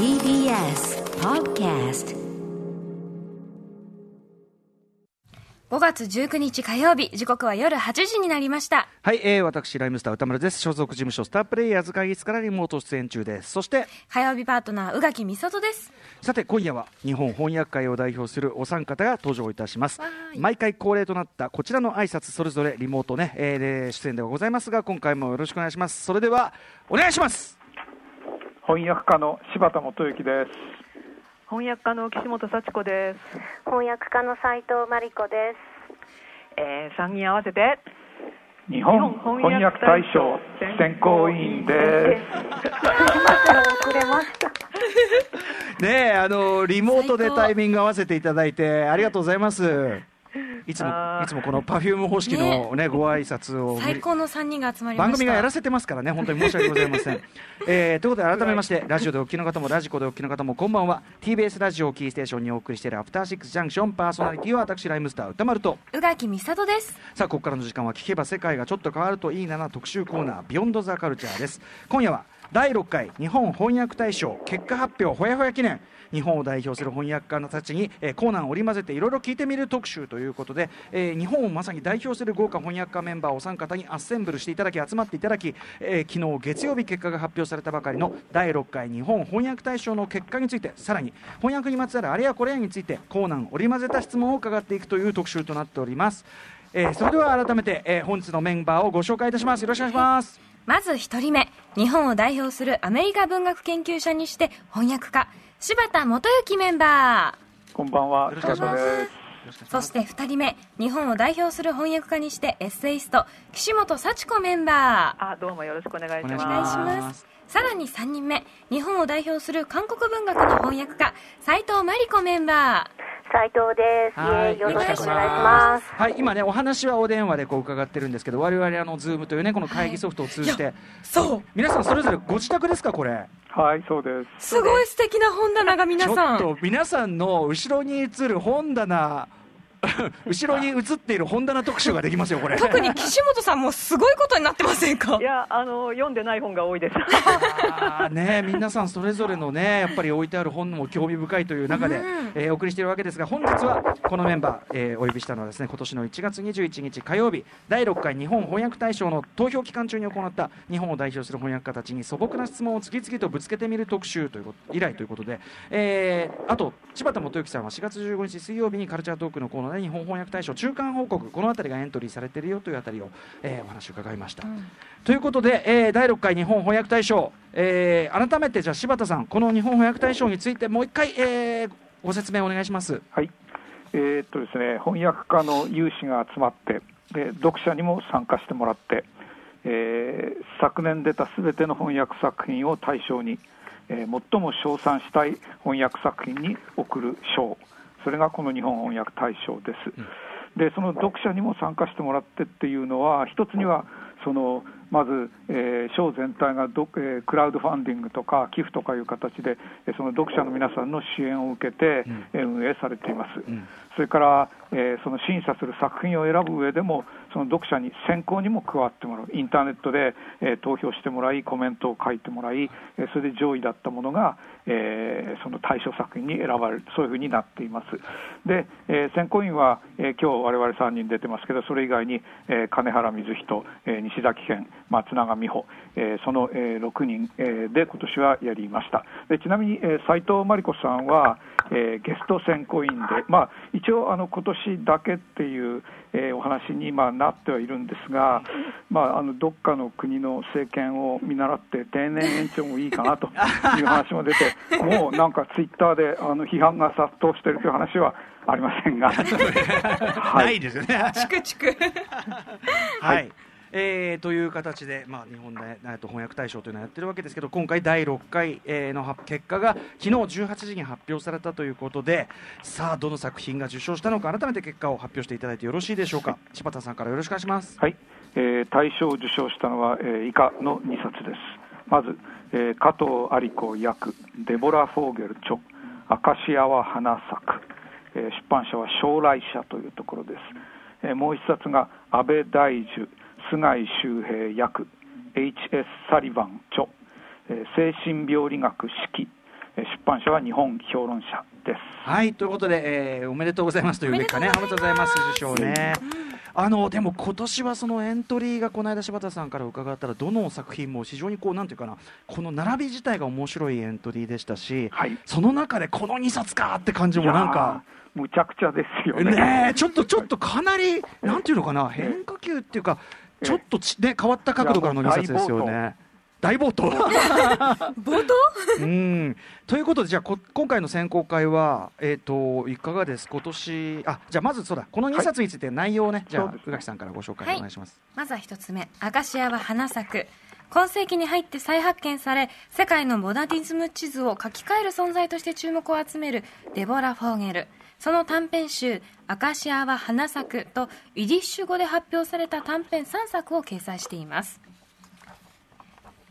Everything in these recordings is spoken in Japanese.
TBS Podcast 5月19日火曜日時刻は夜8時になりました。はい、えー、私ライムスター歌丸です。所属事務所スタープレイヤーズ会議室からリモート出演中です。そして火曜日パートナー宇垣美里です。さて今夜は日本翻訳会を代表するお三方が登場いたします。毎回恒例となったこちらの挨拶それぞれリモートね、えーで出演ではございますが今回もよろしくお願いします。それではお願いします翻訳家の柴田元幸です。翻訳家の岸本幸子です。翻訳家の斉藤真理子です。えー、3人合わせて日本翻訳大賞選考委員です。遅れました。ねえあのリモートでタイミング合わせていただいてありがとうございますいつもいつもこのパフューム方式のねご挨拶を最高の3人が集まり番組がやらせてますからね、本当に申し訳ございません。えーということで、改めまして、ラジオでお聞きの方も、ラジコでお聞きの方も、こんばんは。TBS ラジオをキーステーションにお送りしているアフターシックスジャンクションパーソナリティは私、ライムスター歌丸と。宇垣美里ですさあ、ここからの時間は聞けば世界がちょっと変わるといいなな特集コーナー、ビヨンドザカルチャーです。今夜は、第6回日本翻訳大賞結果発表ほやほや記念日本を代表する翻訳家のたちに、えーコーナーを織り交ぜていろいろ聞いてみる特集ということで、えー日本をまさに代表する豪華翻訳家メンバーお三方にアッセンブルしていただき集まっていただき、えー昨日月曜日結果が発表されたばかりの第6回日本翻訳大賞の結果についてさらに翻訳にまつわるあれやこれやについてコーナーを織り交ぜた質問を伺っていくという特集となっております、えーそれでは改めて、えー本日のメンバーをご紹介いたします。よろしくお願いします。まず1人目。日本を代表するアメリカ文学研究者にして翻訳家柴田元幸メンバーこんばんは、よろしくお柴願いします田です。そして2人目日本を代表する翻訳家にしてエッセイスト岸本幸子メンバーあどうもよろしくお願いします。さらに3人目日本を代表する韓国文学の翻訳家斉藤真理子メンバ斉藤です。はいよろしくお願いします。はい、今ね、お話はお電話でこう伺ってるんですけど、我々あのズームというね、この会議ソフトを通じて、ーそう皆さんそれぞれご自宅ですか、これ？はい、そうです。すごい素敵な本棚が皆ちょさんっと皆さんの後ろに映る本棚。後ろに映っている本棚特集ができますよ、これ。特に岸本さんもすごいことになってませんか？いやあの読んでない本が多いです。ね、皆さんそれぞれのね、やっぱり置いてある本も興味深いという中で、うんえーお送りしているわけですが、本日はこのメンバー、えーお呼びしたのはですね、今年の1月21日火曜日、第6回日本翻訳大賞の投票期間中に行った日本を代表する翻訳家たちに素朴な質問を次々とぶつけてみる特集ということ以来ということで、えーあと柴田元幸さんは4月15日水曜日にカルチャートークのコーナーで日本翻訳大賞中間報告、この辺りがエントリーされているよというあたりを、えーお話を伺いました。ということで、えー第6回日本翻訳大賞、えー改めてじゃあ柴田さん、この日本翻訳大賞についてもう一回、えーご説明お願いします。はい。えーっとですね、翻訳家の有志が集まって、で読者にも参加してもらって、えー昨年出たすべての翻訳作品を対象に、えー最も称賛したい翻訳作品に贈る賞、それがこの日本翻訳大賞です。でその読者にも参加してもらってっていうのは、一つにはそのまず、えー賞全体がど、えークラウドファンディングとか寄付とかいう形で、えーその読者の皆さんの支援を受けて、うんえー運営されています。んそれから、えーその審査する作品を選ぶ上でも、その読者に選考にも加わってもらう、インターネットで、えー投票してもらい、コメントを書いてもらい、えーそれで上位だったものが、えーその対象作品に選ばれる、そういうふうになっています。で、えー選考委員は、えー今日我々3人出てますけど、それ以外に、えー金原瑞人、えー西崎健、松永美穂、えーその、えー6人、えーで今年はやりました。でちなみに、えー斉藤真理子さんは、えーゲスト選考委員で、まあ、一応あの今年だけっていう、えーお話に今なってはいるんですが、まあ、あのどっかの国の政権を見習って定年延長もいいかなという話も出て、もうなんかツイッターであの批判が殺到しているという話はありませんが、はないですよね。チクチク。はい。えーという形で、まあ、日本で、えーと翻訳大賞というのをやってるわけですけど今回第6回、えーの結果が昨日18時に発表されたということでさあどの作品が受賞したのか改めて結果を発表していただいてよろしいでしょうか柴田さんからよろしくお願いしますはい、えー大賞を受賞したのは、えー以下の2冊です。まず、えー加藤有子役、デボラ・フォーゲル著、アカシアは花咲く、えー出版社は将来社というところです。えーもう一冊が安倍大樹、菅井周平役、H.S. サリバン著、えー精神病理学式、えー出版社は日本評論社です。はいということで、えーおめでとうございますというべきかね、おめでとうございます受賞ね。あのでも今年はそのエントリーがこの間柴田さんから伺ったらどの作品も非常にこうなんていうかなこの並び自体が面白いエントリーでしたし、はいその中でこの2冊かって感じもなんかむちゃくちゃですよね。ねえちょっとちょっとかなりなんていうのかな変化球っていうかちょっとちね変わった角度からの2冊ですよね。大暴投。冒頭 うん。ということでじゃあこ今回の選考会は、えー、といかがです？今年あじゃあまずそうだ。この2冊について内容をね、じゃあ宇垣さんからご紹介はい。お願いします。まずは一つ目。アカシアは花咲く。今世紀に入って再発見され世界のモダニズム地図を書き換える存在として注目を集めるデボラ・フォーゲルその短編集「アカシアは花咲く」とイディッシュ語で発表された短編3作を掲載しています。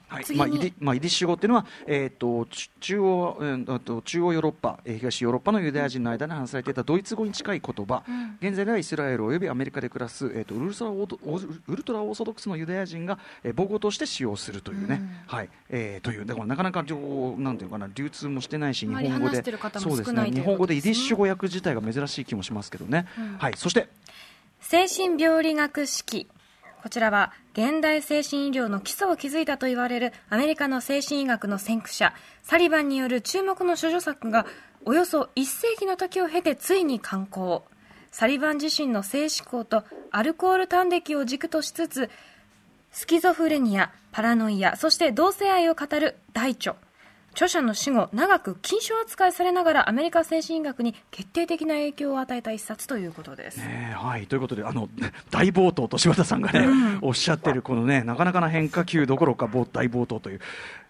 はい。まあ、イディまあ、イディッシュ語っていうのは、えー、とち中央、うんあと中央ヨーロッパ、えー東ヨーロッパのユダヤ人の間で話されていたドイツ語に近い言葉、現在ではイスラエルおよびアメリカで暮らす、えー、とウルトラオードオウルトラオーソドックスのユダヤ人が、えー母語として使用するというね、はい。えーというだからなかなか情報なんていうのかな流通もしてないし日本語で。話してる方もそうですね。日本語でイディッシュ語訳自体が珍しい気もしますけどね、はい、そして。精神病理学式こちらは現代精神医療の基礎を築いたと言われるアメリカの精神医学の先駆者サリバンによる注目の処女作がおよそ1世紀の時を経てついに刊行。サリバン自身の性思考とアルコール端的を軸としつつスキゾフレニアパラノイアそして同性愛を語る大著。著者の死後長く禁書扱いされながらアメリカ精神医学に決定的な影響を与えた一冊ということです。ねはい、ということであの大暴投と柴田さんがね、おっしゃってるこのねなかなかな変化球どころか暴大暴投という。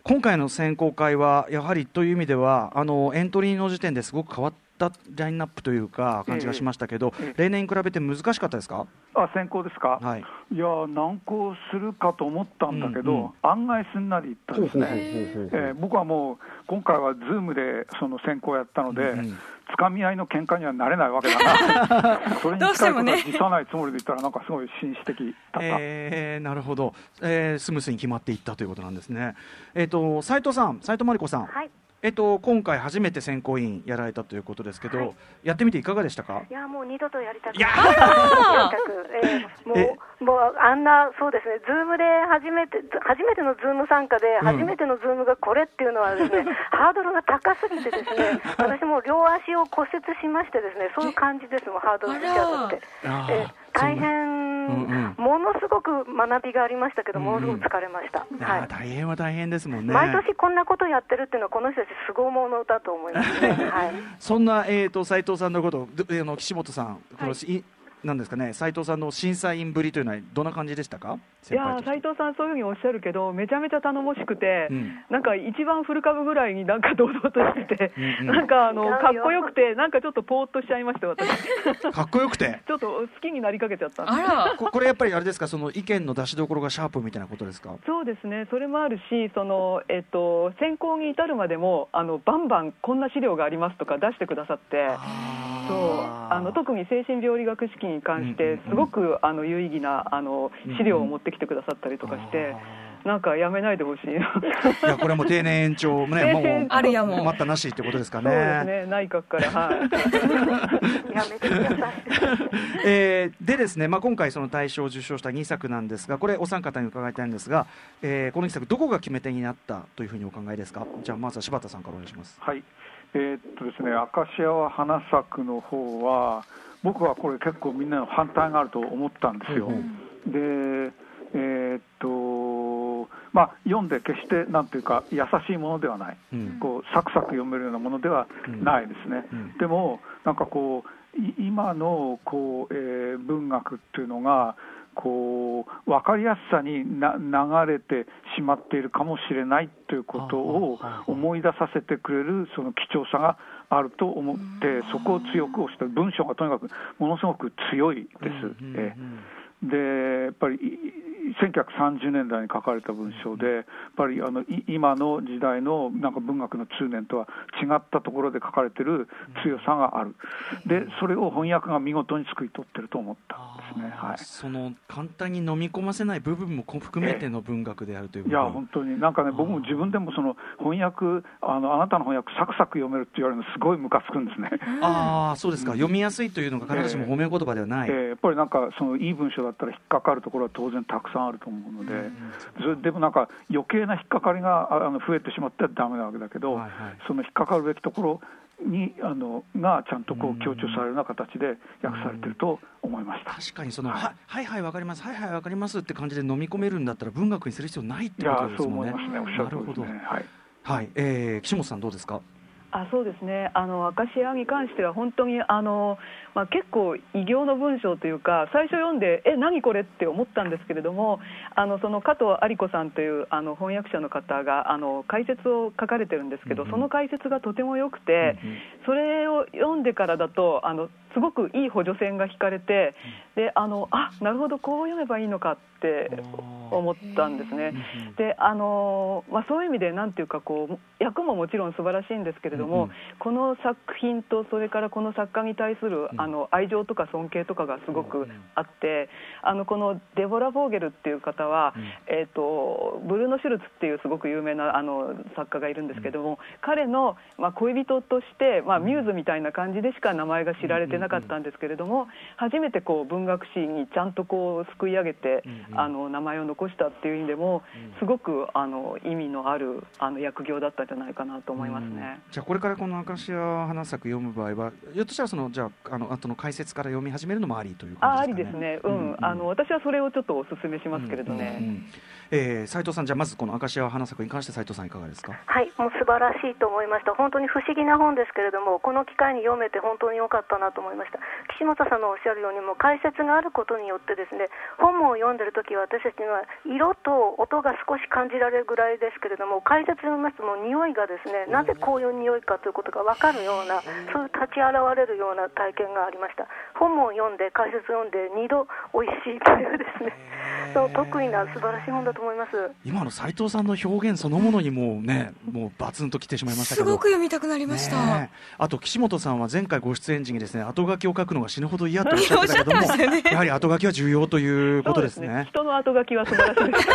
今回の選考会はやはりという意味ではあのエントリーの時点ですごく変わったラインナップというか感じがしましたけど、ええ。例年に比べて難しかったですか、あ選考ですか、はい、いやー難航するかと思ったんだけど、うんうん。案外すんなりいったんですね。えー僕はもう今回はズームでその選考をやったので、うんうん。つかみ合いの喧嘩にはなれないわけだな、それにどうしてもね。近いことは辞さないつもりで言ったら、なんかすごい紳士的だった。えーなるほど、えースムースに決まっていったということなんですね。えっ、と斉藤さん、斉藤真理子さん、はい。えっ、と今回初めて選考委員やられたということですけど、はいやってみていかがでしたか？いや、もう二度とやりたくない。もえう、もう、あんな、そうですね、ズームで初めて、ず初めてのズーム参加で、うん初めてのズームがこれっていうのはですね、ハードルが高すぎてですね、私も両足を骨折しましてですね、そういう感じですもん、ハードルつき当たって。大変、うんうんものすごく学びがありましたけど、ものすごく疲れました。いやはいー。大変は大変ですもんね。毎年こんなことやってるっていうのは、この人たち、凄者だと思いますね。はい。そんなえっ、と斉藤さんのこと、どあの岸本さん、このいなんですかね、斉藤さんの審査員ぶりというのはどんな感じでしたか？いや斉藤さん、そういうふうにおっしゃるけど、めちゃめちゃ頼もしくて、うん。なんか一番古株ぐらいになんか堂々としてて、うんうん。なんかあのかっこよくて、なんかちょっとぽーっとしちゃいました、私。かっこよくて？ちょっと好きになりかけちゃったんで。あら。ここれやっぱりあれですか、その意見の出しどころがシャープみたいなことですか？そうですね、それもあるし、そのえっと、選考に至るまでもあの、バンバンこんな資料がありますとか出してくださって、そう。あの特に精神病理学式に関してうん、すごくあの有意義なあの資料を持ってきてくださったりとかして、なんかやめないでほしいな。いやこれも定年延長ね、もう定年あるやもう待ったなしってことですかそうですね。ね、内閣から、はい。やめてください。えーでですね、まあ、今回その大賞を受賞した2作なんですがこれお三方に伺いたいんですが、えーこの2作どこが決め手になったというふうにお考えですか？じゃあまずは柴田さんからお願いしますはい、えーっとですね、アカシアは花咲くの方は、僕はこれ、結構みんなの反対があると思ったんですよ。うんで、えーっと、まあ、読んで決してなんていうか、優しいものではない、うん。こうサクサク読めるようなものではないですね。うん。でも、なんかこう、い今のこう、えー文学っていうのが、こう分かりやすさにな流れてしまっているかもしれないということを思い出させてくれるその貴重さがあると思って、そこを強く押して、文章がとにかくものすごく強いです。うんうんえーでやっぱりい1930年代に書かれた文章で、やっぱりあの今の時代のなんか文学の通念とは違ったところで書かれてる強さがある、でそれを翻訳が見事に救い取ってると思ったんですね、はい、その簡単に飲み込ませない部分も含めての文学であるといういや、本当に、なんかね、僕も自分でもその翻訳あの、あなたの翻訳、サクサク読めるって言われるの、すごいムカつくんですね。ああ、そうですか、読みやすいというのが必ずしも褒め言葉ではない、えーえ。ー、やっぱりなんか、そのいい文章だったら引っかかるところは当然たくさんあると思うので、うん、それでもなんか、余計な引っかかりがあの増えてしまってはだめなわけだけど、はいはい、その引っかかるべきところにあのがちゃんとこう強調されるような形で訳されてると思いました。確かにその、はい、はいはいわかります。はいはいわかりますって感じで飲み込めるんだったら文学にする必要ないってことですもんね。いやそう思いますね。おっしゃるとりですね。はい、はい、えー、岸本さんどうですか？あそうですね。あのアカシアに関しては本当にあの、まあ、結構異形の文章というか最初読んでえ何これって思ったんですけれどもあのその加藤有子さんというあの翻訳者の方があの解説を書かれてるんですけど、うん、その解説がとても良くて、うん、それを読んでからだとあのすごくいい補助線が引かれてであのあなるほどこう読めばいいのかって思ったんですね。であの、まあ、そういう意味でなんていうかこう役ももちろん素晴らしいんですけれども、うん、この作品とそれからこの作家に対するあの愛情とか尊敬とかがすごくあって、あのこのデボラ・フォーゲルっていう方は、えーと、ブルーノ・シュルツっていうすごく有名なあの作家がいるんですけども、彼の、まあ、恋人として、まあ、ミューズみたいな感じでしか名前が知られてなかったんですけれども初めてこう文学史にちゃんとこうすくい上げて、あの名前を残したっていう意味でもすごくあの意味のあるあの訳業だったんじゃないかなと思いますね。じゃあこれからこの明石家花咲読む場合はひょっとしたらそのじゃああの後の解説から読み始めるのもありというあありですね。うん、あの私はそれをちょっとお勧めしますけれどね。うんうん、えー、斉藤さんじゃあまずこの明石家花咲に関して斉藤さんいかがですか？はいもう素晴らしいと思いました。本当に不思議な本ですけれどもこの機会に読めて本当に良かったなと思いました。岸本さんのおっしゃるようにも解説があることによってですね本を読んでる時は私たちには色と音が少し感じられるぐらいですけれども解説を見ますとも匂いがですねなぜこういう匂いかということが分かるようなそういう立ち現れるような体験がありました。本を読んで解説を読んで2度美味しいというですねそう得意な素晴らしい本だと思います。今の斉藤さんの表現そのものにもうねもうバツンときてしまいましたけど。すごく読みたくなりました、ね、あと岸本さんは前回ご出演時にですね後書きを書くのが死ぬほど嫌とおっしゃってたけども、ね、やはり後書きは重要ということですね、ね、人の後書きは素晴らしいです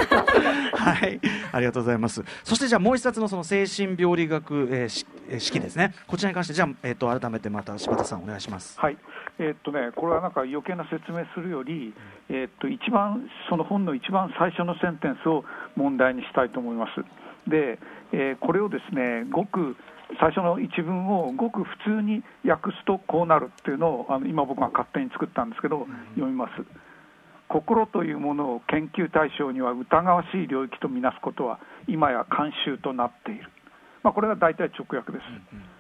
はい。ありがとうございます。そしてじゃあもう一冊のその精神病理学、えー、式ですね。こちらに関してじゃあ、えーと、改めてまた柴田さんお願いします。はい。えー、っとねこれはなんか余計な説明するより、えー、っと一番その本の一番最初のセンテンスを問題にしたいと思います。で、えー、これをですねごく最初の一文をごく普通に訳すとこうなるっていうのをあの今僕が勝手に作ったんですけど、読みます。心というものを研究対象には疑わしい領域とみなすことは今や慣習となっている、まあ、これが大体直訳です、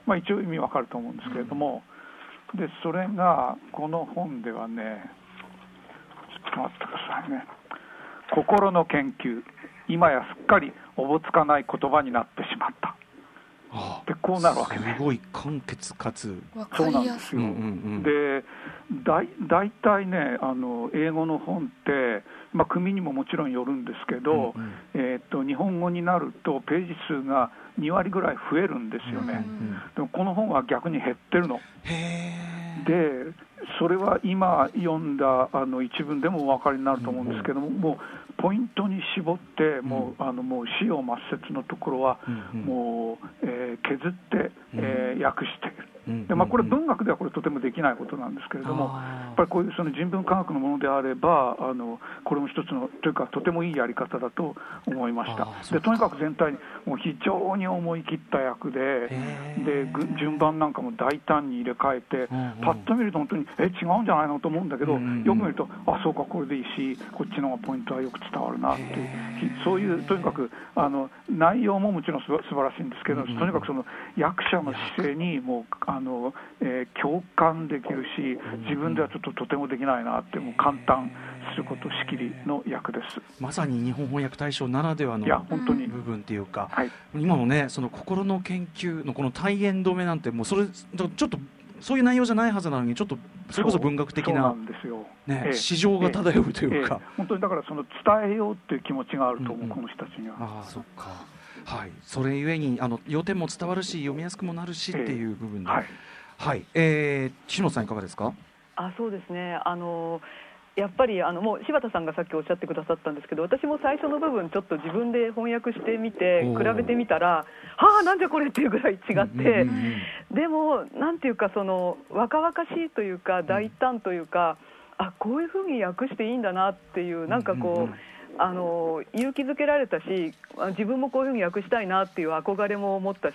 まあ、一応意味わかると思うんですけれども、でそれがこの本ではねちょっと待ってくださいね。心の研究。今やすっかりおぼつかない言葉になってしまったでこうなるわけね。すごい簡潔かつ。そうなんですよ、うんうんうん、でだ大体ねあの英語の本って、まあ、組にももちろんよるんですけど、うんうん、えー、っと日本語になるとページ数が2割ぐらい増えるんですよね、うんうん、でもこの本は逆に減ってるのでそれは今読んだあの一文でもお分かりになると思うんですけども、もうポイントに絞って、もうあのもう死を抹殺のところは、もう、えー、削って、えー、訳している。でまあ、これ、文学ではこれとてもできないことなんですけれども、やっぱりこういうその人文科学のものであれば、あのこれも一つの、というか、とてもいいやり方だと思いました。でとにかく全体にもう非常に思い切った役で、で順番なんかも大胆に入れ替えて、パッと見ると本当に、え、違うんじゃないのと思うんだけど、よく見ると、あそうか、これでいいし、こっちの方がポイントはよく伝わるなっていう、そういう、とにかくあの内容ももちろんすば素晴らしいんですけど、とにかくその役者の姿勢にもう、あのえー、共感できるし、自分ではちょっととてもできないなって、もう簡単することしきりの役です。まさに日本翻訳大賞ならではの部分っていうか、はい、今のね、その心の研究のこの体言止めなんて、もうそれ、ちょっとそういう内容じゃないはずなのにちょっとそれこそ文学的なね、市場が漂うというか、本当にだからその伝えようっていう気持ちがあると思う、この人たちには。あそっかはい、それゆえにあの要点も伝わるし読みやすくもなるしっていう部分で、はい、はい、えー、岸本さんいかがですか？あそうですね。あのやっぱりあのもう柴田さんがさっきおっしゃってくださったんですけど私も最初の部分ちょっと自分で翻訳してみて比べてみたらはあなんじゃこれっていうぐらい違ってでもなんていうかその若々しいというか大胆というかあこういうふうに訳していいんだなっていうなんかこう。あの勇気づけられたし自分もこういうふうに訳したいなっていう憧れも持ったし、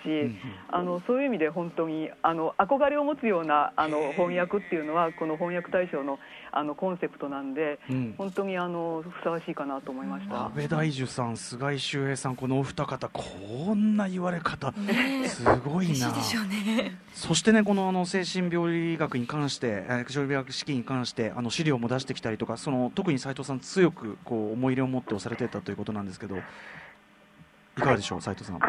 あのそういう意味で本当にあの憧れを持つようなあの翻訳っていうのはこの翻訳大賞のあのコンセプトなんで、うん、本当にあのふさわしいかなと思いました。安倍大樹さん、菅井修平さん、このお二方、こんな言われ方、すごいな、ね、そしてね、このあの精神病理学に関して、症理学式に関して、あの資料も出してきたりとか、その特に斉藤さん、強くこう思い入れを持って押されてたということなんですけど、いかがでしょう、斉藤さん。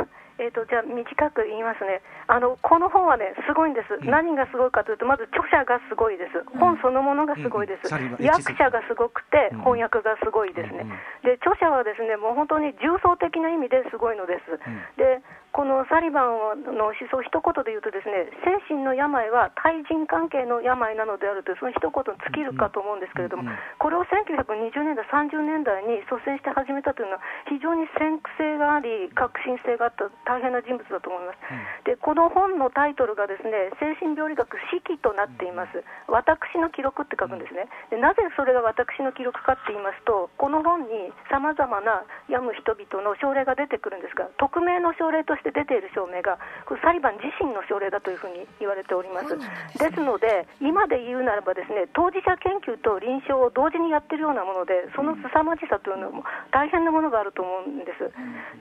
えーと、じゃあ短く言いますね。あのこの本はねすごいんです、うん、何がすごいかというとまず著者がすごいです、本そのものがすごいです、うんうん、役者がすごくて、翻訳がすごいですね、で著者はですねもう本当に重層的な意味ですごいのです、でこのサリバンの思想、一言で言うと、ですね精神の病は対人関係の病なのであるという、その一言に尽きるかと思うんですけれども、これを1920年代、30年代に率先して始めたというのは、非常に先駆性があり、革新性があった大変な人物だと思います。でこの本のタイトルがですね精神病理学式となっています、私の記録って書くんですね。でなぜそれが私の記録かって言いますと、この本にさまざまな病む人々の症例が出てくるんですが、匿名の症例として出ている証明がこれサリバン自身の症例だというふうに言われております。ですので今で言うならばですね当事者研究と臨床を同時にやってるようなものでその凄まじさというのも大変なものがあると思うんです。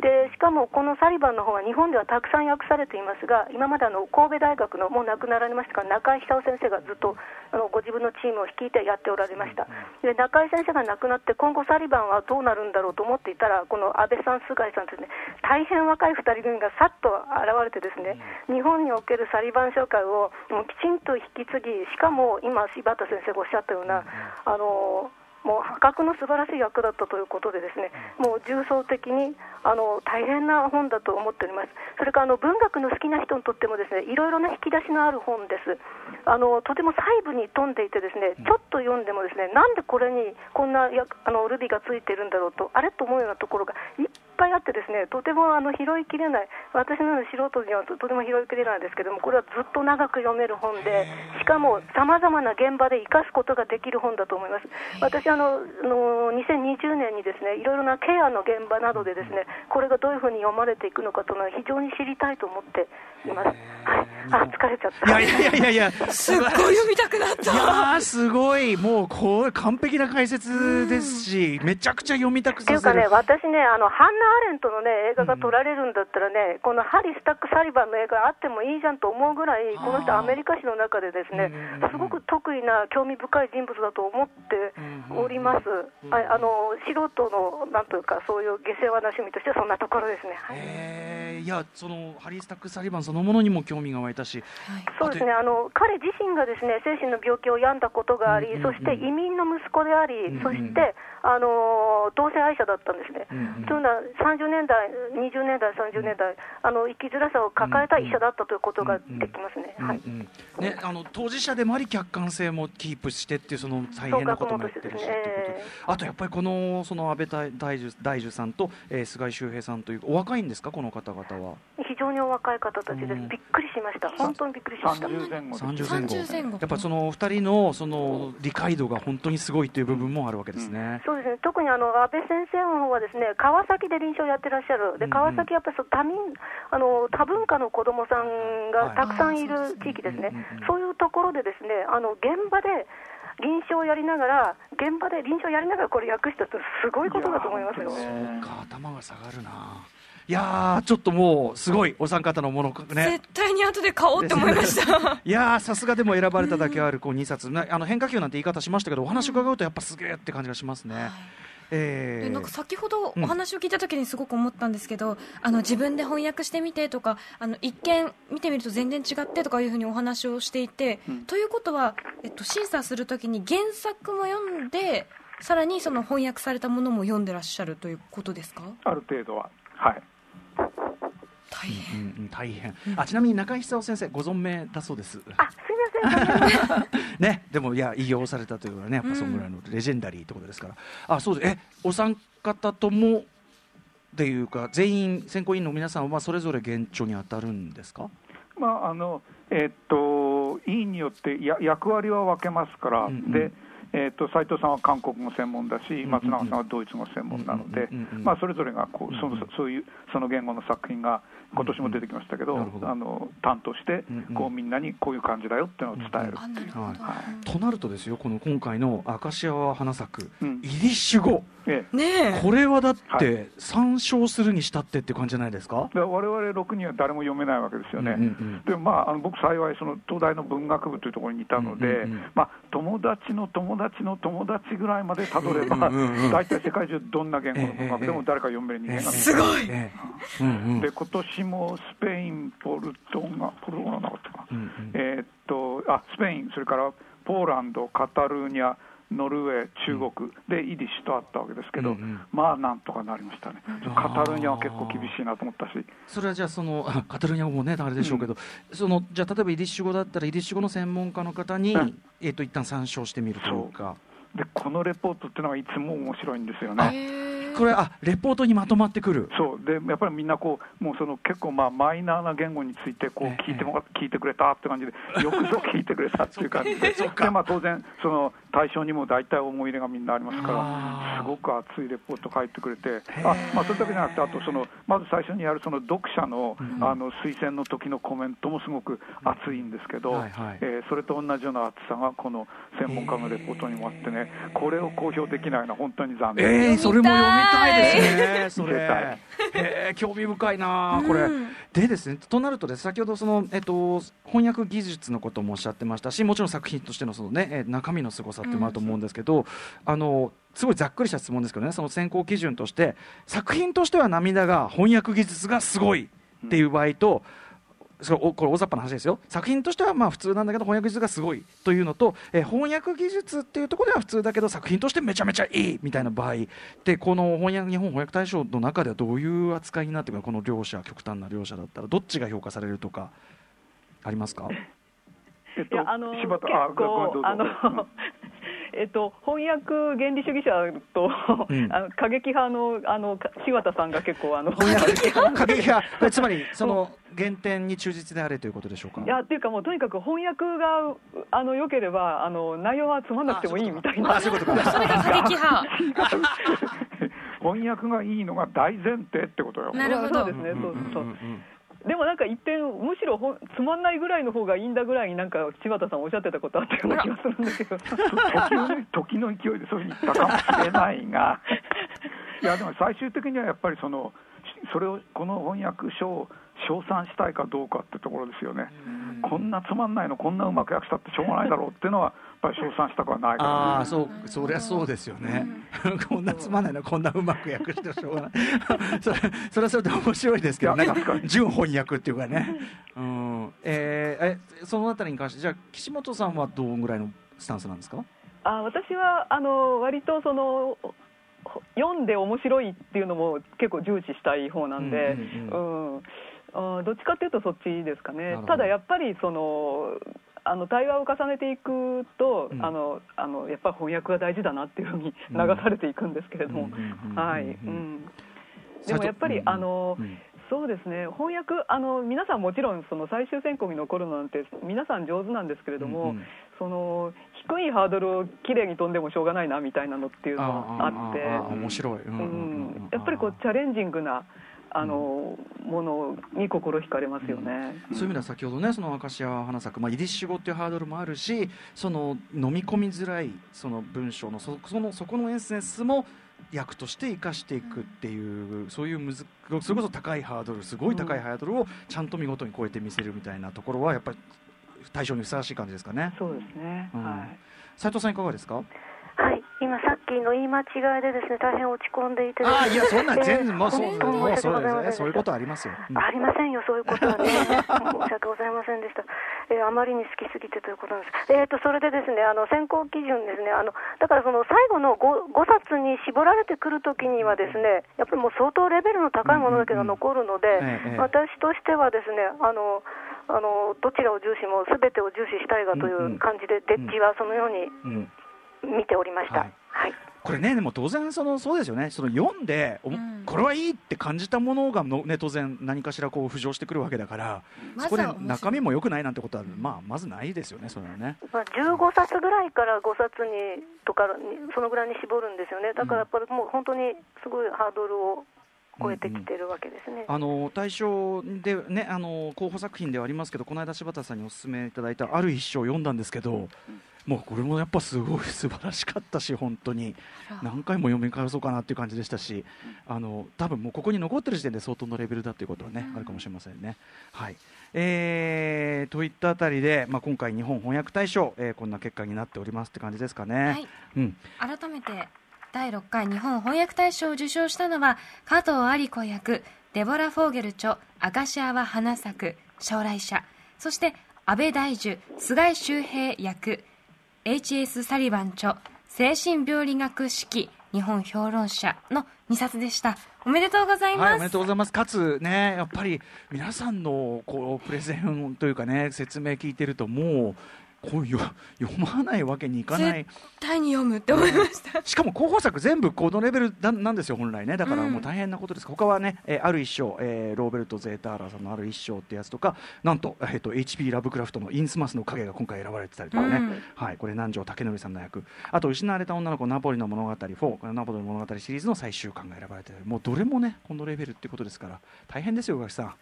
でしかもこのサリバンの方は日本ではたくさん訳されていますが今まであの神戸大学のもう亡くなられましたが中井久夫先生がずっとあのご自分のチームを率いてやっておられました。で中井先生が亡くなって今後サリバンはどうなるんだろうと思っていたらこの安倍さん菅井さんですね大変若い2人組がさっと現れてですね、日本におけるサリバン商会をもうきちんと引き継ぎ、しかも今、柴田先生がおっしゃったような、あのもう破格の素晴らしい役だったということで、ですねもう重層的にあの大変な本だと思っております、それからあの文学の好きな人にとっても、ですねいろいろな引き出しのある本です、あのとても細部に富んでいて、ですねちょっと読んでも、ですねなんでこれにこんなやあのルビがついてるんだろうと、あれと思うようなところがいっぱいあって、ですねとてもあの拾いきれない、私のような素人にはとても拾いきれないんですけども、これはずっと長く読める本で、しかもさまざまな現場で生かすことができる本だと思います。私あのの2020年にですねいろいろなケアの現場などでですねこれがどういうふうに読まれていくのかというのは非常に知りたいと思っています。はい、あ疲れちゃった。いやいやいやいやすっごい読みたくなった。いやすごいもうこう完璧な解説ですし、めちゃくちゃ読みたくさせる。っていうかね私ねあのハンナ・アレントのね映画が撮られるんだったらね、このハリスタック・サリバンの映画あってもいいじゃんと思うぐらいこの人アメリカ史の中でですねすごく得意な興味深い人物だと思っております。ああの素人のなんというかそういう下世話な趣味としてはそんなところですね。はい、えー、いやそのハリー・スタック・サリバンそのものにも興味が湧いたし、はい、そうですねあの彼自身がですね精神の病気を病んだことがあり、うんうんうん、そして移民の息子であり、うんうん、そしてあの同性愛者だったんですね。うんうん、というのは30年代、20年代、30年代、あの生きづらさを抱えた医者だったということができますね。はい。ねあの当事者でもあり客観性もキープしてっていうその大変なこともやってるし、ねえー、あとやっぱりこのその安倍大樹大樹さんと、えー、菅井秀平さんというお若いんですか？この方々は。非常にお若い方たちです。びっくりしました。本当にびっくりしました。30前後。30前後。やっぱその二人のその理解度が本当にすごいという部分もあるわけですね。そうですね。特にあの安倍先生の方はですね川崎で臨床やってらっしゃる、で川崎やっぱり多民あの多文化の子どもさんがたくさんいる地域ですね、そういうところでですねあの現場で臨床をやりながら、現場で臨床やりながらこれ訳したってすごいことだと思いますよ。そうか頭が下がるないやちょっともうすごいお三方のものね。絶対に後で買おうって思いました。いやさすがでも選ばれただけあるこう2冊。あの変化球なんて言い方しましたけどお話伺うとやっぱすげえって感じがしますね、はい。えー。でなんか先ほどお話を聞いた時にすごく思ったんですけど、あの自分で翻訳してみてとかあの一見見てみると全然違ってとかいうふうにお話をしていて、うん。ということは、えっと、審査するときに原作も読んでさらにその翻訳されたものも読んでらっしゃるということですか？ある程度は。はいうんうん、大変。あちなみに中井久夫先生ご存命だそうです。あ、すいません。ねでもいや異業されたというのはねやっぱそのぐらいのレジェンダリーってことですから、あそうです。えお三方ともっていうか全員選考委員の皆さんはそれぞれ現状に当たるんですか？まああのえーっと委員によってや役割は分けますから、うんうん。でえーっと斉藤さんは韓国語専門だし、んうん松永さんはドイツ語専門なのでそれぞれがこうそうんうん。のそういうその言語の作品が今年も出てきましたけど、ど。あの担当してうんうん。こうみんなにこういう感じだよっていうのを伝える。あなるほど、はい。うんとなるとですよこの今回の「アカシアは花咲く」うん。イディッシュ語ええ。ねえ。これはだっはて参照するにしたってって感じじゃないですか、で我々6人は誰も読めないわけですよね。うんうんでもまあ、あの僕、幸いその東大の文学部というところにいたので、うんうんうん。まあ、友達の友達の友達ぐらいまでたどれば、大体世界中どんな言語の文学でも誰か読める人間が見てすごい。ええ。うんうん。で今年もスペイン、ポルトガポルトガルなかったかな、うんうん。えーっとあスペイン、それからポーランド、カタルーニャ、ノルウェー、中国でイディッシュとあったわけですけど、うんうん。まあなんとかなりましたね、カタルーニャは結構厳しいなと思ったし、それはじゃあそのあ カタルーニャ語もねあれでしょうけど、そのじゃあ例えばイディッシュ語だったらイディッシュ語の専門家の方に、うん。えっ、と一旦参照してみるというか。でこのレポートっていうのがいつも面白いんですよへね。えこれあレポートにまとまってくる。そう。でやっぱりみんなこうもうその結構まあマイナーな言語についてこうええ。聞いてもら聞いてくれたって感じでよくぞ聞いてくれたっていう感じで。でまあ当然その対象にも大体思い入れがみんなありますからすごく熱いレポート書いてくれてあまあそれだけじゃなくてあとそのまず最初にやるその読者のあの推薦の時のコメントもすごく熱いんですけど、えーそれと同じような熱さがこの専門家のレポートにもあってねこれを公表できないのは本当に残念。えー、それも読みたいですね、それ。えー、興味深いな、これ。うんでですね、となるとです、先ほどその、えっと、翻訳技術のこともおっしゃってましたし、もちろん作品としてのそのね、えー中身の凄さっていうのもあると思うんですけど、あの、すごいざっくりした質問ですけどね、その選考基準として、作品としては涙が翻訳技術がすごいっていう場合と、それおこれ大雑把な話ですよ。作品としてはまあ普通なんだけど翻訳技術がすごいというのと、えー翻訳技術っていうところでは普通だけど作品としてめちゃめちゃいいみたいな場合でこの翻訳日本翻訳大賞の中ではどういう扱いになってくるかこの両者極端な両者だったらどっちが評価されるとかありますか？えっいやあの柴結田あごめんどうぞ。構あの、えっと、翻訳原理主義者と、うん。あの過激派のあのか柴田さんが結構あの翻訳 過激派。つまりその原点に忠実であれということでしょうか？いやっていうかもうとにかく翻訳があの良ければあの内容はつまんなくてもいいみたいな。あそういうことか。それが過激派。翻訳がいいのが大前提ってことよ。なるほど。そうですねそうそうでもなんか一点むしろほんつまんないぐらいの方がいいんだぐらいになんか柴田さんおっしゃってたことあったような気がするんだけど。時の時の勢いでそういうふうに言ったかもしれないが、いやでも最終的にはやっぱりそのそれをこの翻訳書を称賛したいかどうかってところですよね。こんなつまんないのこんなうまく訳したってしょうがないだろうっていうのはぱり称賛したくはないから、ああそうそりゃそうですよね、こんなつまんないのこんなうまく訳してしょうがないそれそれはそれで面白いですけどなんか純翻訳っていうかね、うん。えーえそのあたりに関してじゃあ岸本さんはどうぐらいのスタンスなんですか？あ私はあの割とそのほ読んで面白いっていうのも結構重視したい方なんで、ううんんあどっちかっていうとそっちですかね。ただやっぱりそのあの対話を重ねていくと、うん。あのあのやっぱり翻訳が大事だなっていうふうに流されていくんですけれども、はい、ううんん、でもやっぱり、うんあのうん。そうですね。翻訳あの皆さんもちろんその最終選考に残るのなんて皆さん上手なんですけれども、うんうんその低いハードルをきれいに飛んでもしょうがないなみたいなのっていうのはあって。面白い、やっぱりこうチャレンジングなあの、ものに心惹かれますよね。そういう意味では先ほどねそのアカシア花咲く、まあ、イディッシュ語っていうハードルもあるしその飲み込みづらいその文章のそそのそこのエッセンスも役として生かしていくっていうそういうむずそれこそ高いハードルすごい高いハードルをちゃんと見事に超えてみせるみたいなところはやっぱり対象にふさわしい感じですかね。そうですね、うん。はい斉藤さんいかがですか？はい、今さっきの言い間違いでですね大変落ち込んでいてね。ああいやそんなえー全然もうそう本当にもうそう申し訳ございませんでした。ですねそういうことありますよ。うん。ありませんよ、そういうことはね、申し訳ございませんでした、えーあまりに好きすぎてということなんです、えー、とそれでですねあの選考基準ですね、あのだからその最後の 5, 5冊に絞られてくるときには、ですねやっぱりもう相当レベルの高いものだけが残るので、うん。うんうんええ私としてはですねあのあのどちらを重視もすべてを重視したいがという感じで、デッチはそのようにうん見ておりました。はい。はい。これねでも当然そのそうですよね。その読んで、おうん。これはいいって感じたものがの、ね、当然何かしらこう浮上してくるわけだから、まそこで中身も良くないなんてことは、まあ、まずないですよねそれはね。まあ、15冊ぐらいから5冊にとかにそのぐらいに絞るんですよね、だからやっぱりもう本当にすごいハードルを超えてきてるわけですね。あの大賞でねあの候補作品ではありますけどこの間柴田さんにお勧めいただいたある一章を読んだんですけど、もうこれもやっぱすごい素晴らしかったし本当に。何回も読み返そうかなっていう感じでしたしあの多分もうここに残ってる時点で相当のレベルだということはね、あるかもしれませんね。はい。えーといったあたりで、まあ、今回日本翻訳大賞、えーこんな結果になっておりますって感じですかね。はい。うん。改めて第6回日本翻訳大賞を受賞したのは加藤有子役デボラ・フォーゲル著「アカシアは花咲く将来者」そして安倍大樹菅井周平役 H.S. サリバン著「精神病理学式日本評論者」の2冊でしたおめでとうございます、はい、おめでとうございます。かつね、やっぱり皆さんのこうプレゼンというかね、説明聞いてるともう。こうよ読まないわけにいかない。絶対に読むって思いました。しかも候補作全部このレベルだなんですよ本来ね。だからうん。もう大変なことです、他はね、えーある一章、えーローベルト・ゼーターラーさんのある一章ってやつとかなんと,、えー、と HP ラブクラフトのインスマスの影が今回選ばれてたりとかね、うん。はい、これ南條武則さんの役。あと失われた女の子ナポリの物語4これナポリの物語シリーズの最終巻が選ばれてるもうどれもねこのレベルってことですから大変ですよ宇垣さん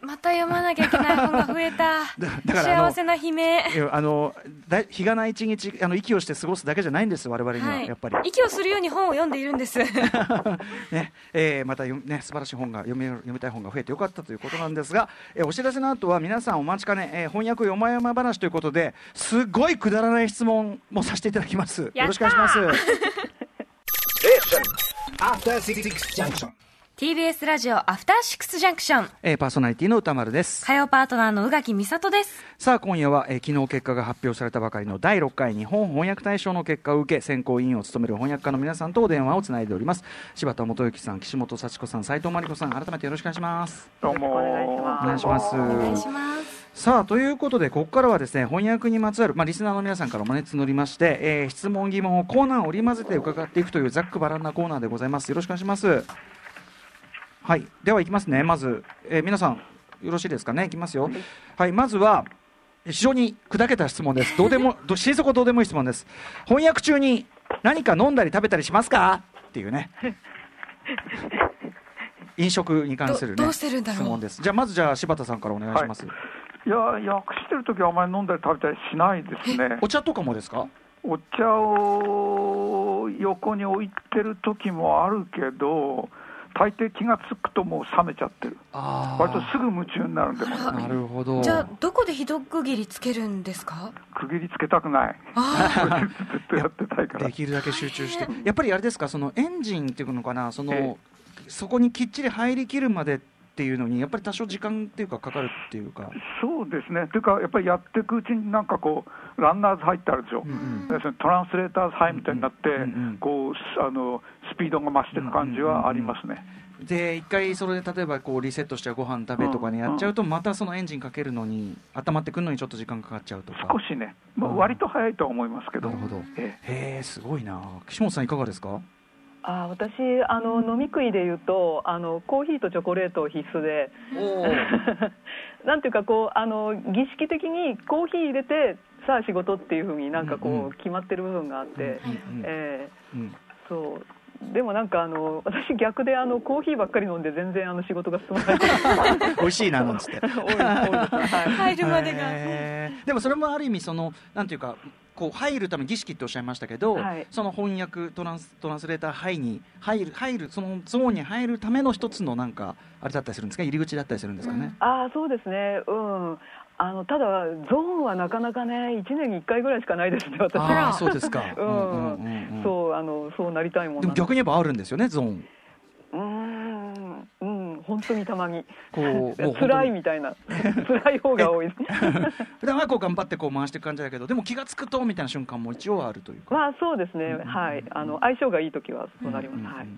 また読まなきゃいけない本が増えた だだから幸せな悲鳴いやあのだ日がない一日あの息をして過ごすだけじゃないんです我々には、はいやっぱり息をするように本を読んでいるんです ねえーまたね素晴らしい本が読み読みたい本が増えてよかったということなんですが、えーお知らせの後は皆さんお待ちかね、えー翻訳よまやま話ということですごいくだらない質問もさせていただきます。よろしくお願いします。After Six Junction. TBS ラジオアフターシックスジャンクションえーパーソナリティの歌丸です。火曜パートナーの宇垣美里です。さあ今夜は、えー昨日結果が発表されたばかりの第6回日本翻訳大賞の結果を受け選考委員を務める翻訳家の皆さんとお電話をつないでおります。柴田元幸さん岸本幸子さん斉藤真理子さん改めてよろしくお願いします。どうもお願いします。お願いします。さあということでここからはですね翻訳にまつわる、まあ、リスナーの皆さんからもね募りまして、えー質問疑問をコーナーを織り交ぜて伺っていくというざっくばらんなコーナーでございます。よろしくお願いしますはい。ではいきますね。まず、えー皆さんよろしいですかね？いきますよ。はい。まずは非常に砕けた質問です。どうでも ど心底どうでもいい質問です。翻訳中に何か飲んだり食べたりしますか？っていうね。飲食に関するねどどうしてるんだろう？質問です。じゃあまずじゃあ柴田さんからお願いします、い。や、訳してるときはあまり飲んだり食べたりしないですね。お茶とかもですか？お茶を横に置いてる時もあるけど、大抵気がつくともう冷めちゃってる。あ割とすぐ夢中になるんで、もうなるほど。じゃあどこで一区切りつけるんですか？区切りつけたくない。あ ずっとやってたいから。で。きるだけ集中して。やっぱりあれですか？そのエンジンっていうのかな？その、えそこにきっちり入りきるまでっていうのにやっぱり多少時間っていうかかかるっていうか、そうですね。というか、やっぱりやっていくうちになんかこう、ランナーズハイってあるでしょ。うんうん。トランスレーターズハイみたいになってうんうん、こう、すあの、スピードが増していく感じはありますね。で一回それで例えばこうリセットしてご飯食べとかねやっちゃうとまたそのエンジンかけるのに温まってくるのにちょっと時間かかっちゃうとか。少しね、まあ、割と早いとは思いますけど。なるほど。え。へえすごいな。岸本さんいかがですか？あ私あの飲み食いで言うとあのコーヒーとチョコレート必須で。なんていうかこうあの儀式的にコーヒー入れてさあ仕事っていうふうになんかこう、うんうん決まってる部分があって、うんえうん。ーそうでもなんかあの私逆であのコーヒーばっかり飲んで全然あの仕事が進まない。美味しいななんつって。入るまでが。でもそれもある意味そのなんていうかこう入るため儀式っておっしゃいましたけど、はい。その翻訳トランストランスレーターハイに入る入るそのゾーンに入るための一つのなんかあれだったりするんですか？入り口だったりするんですかね、ああそうですね。うんあのただゾーンはなかなかね1年に1回ぐらいしかないですね私ああそうですか。そうあのそうなりたいもんでも逆に言えばあるんですよねゾーン。うーんうん本当にたまに。こう辛いみたいな。辛い方が多い普段はこう頑張ってこう回していく感じだけどでも気が付くとみたいな瞬間も一応あるというか。まあそうですね。うんはい。あの相性がいい時はそうなります、うんうんうん。はい。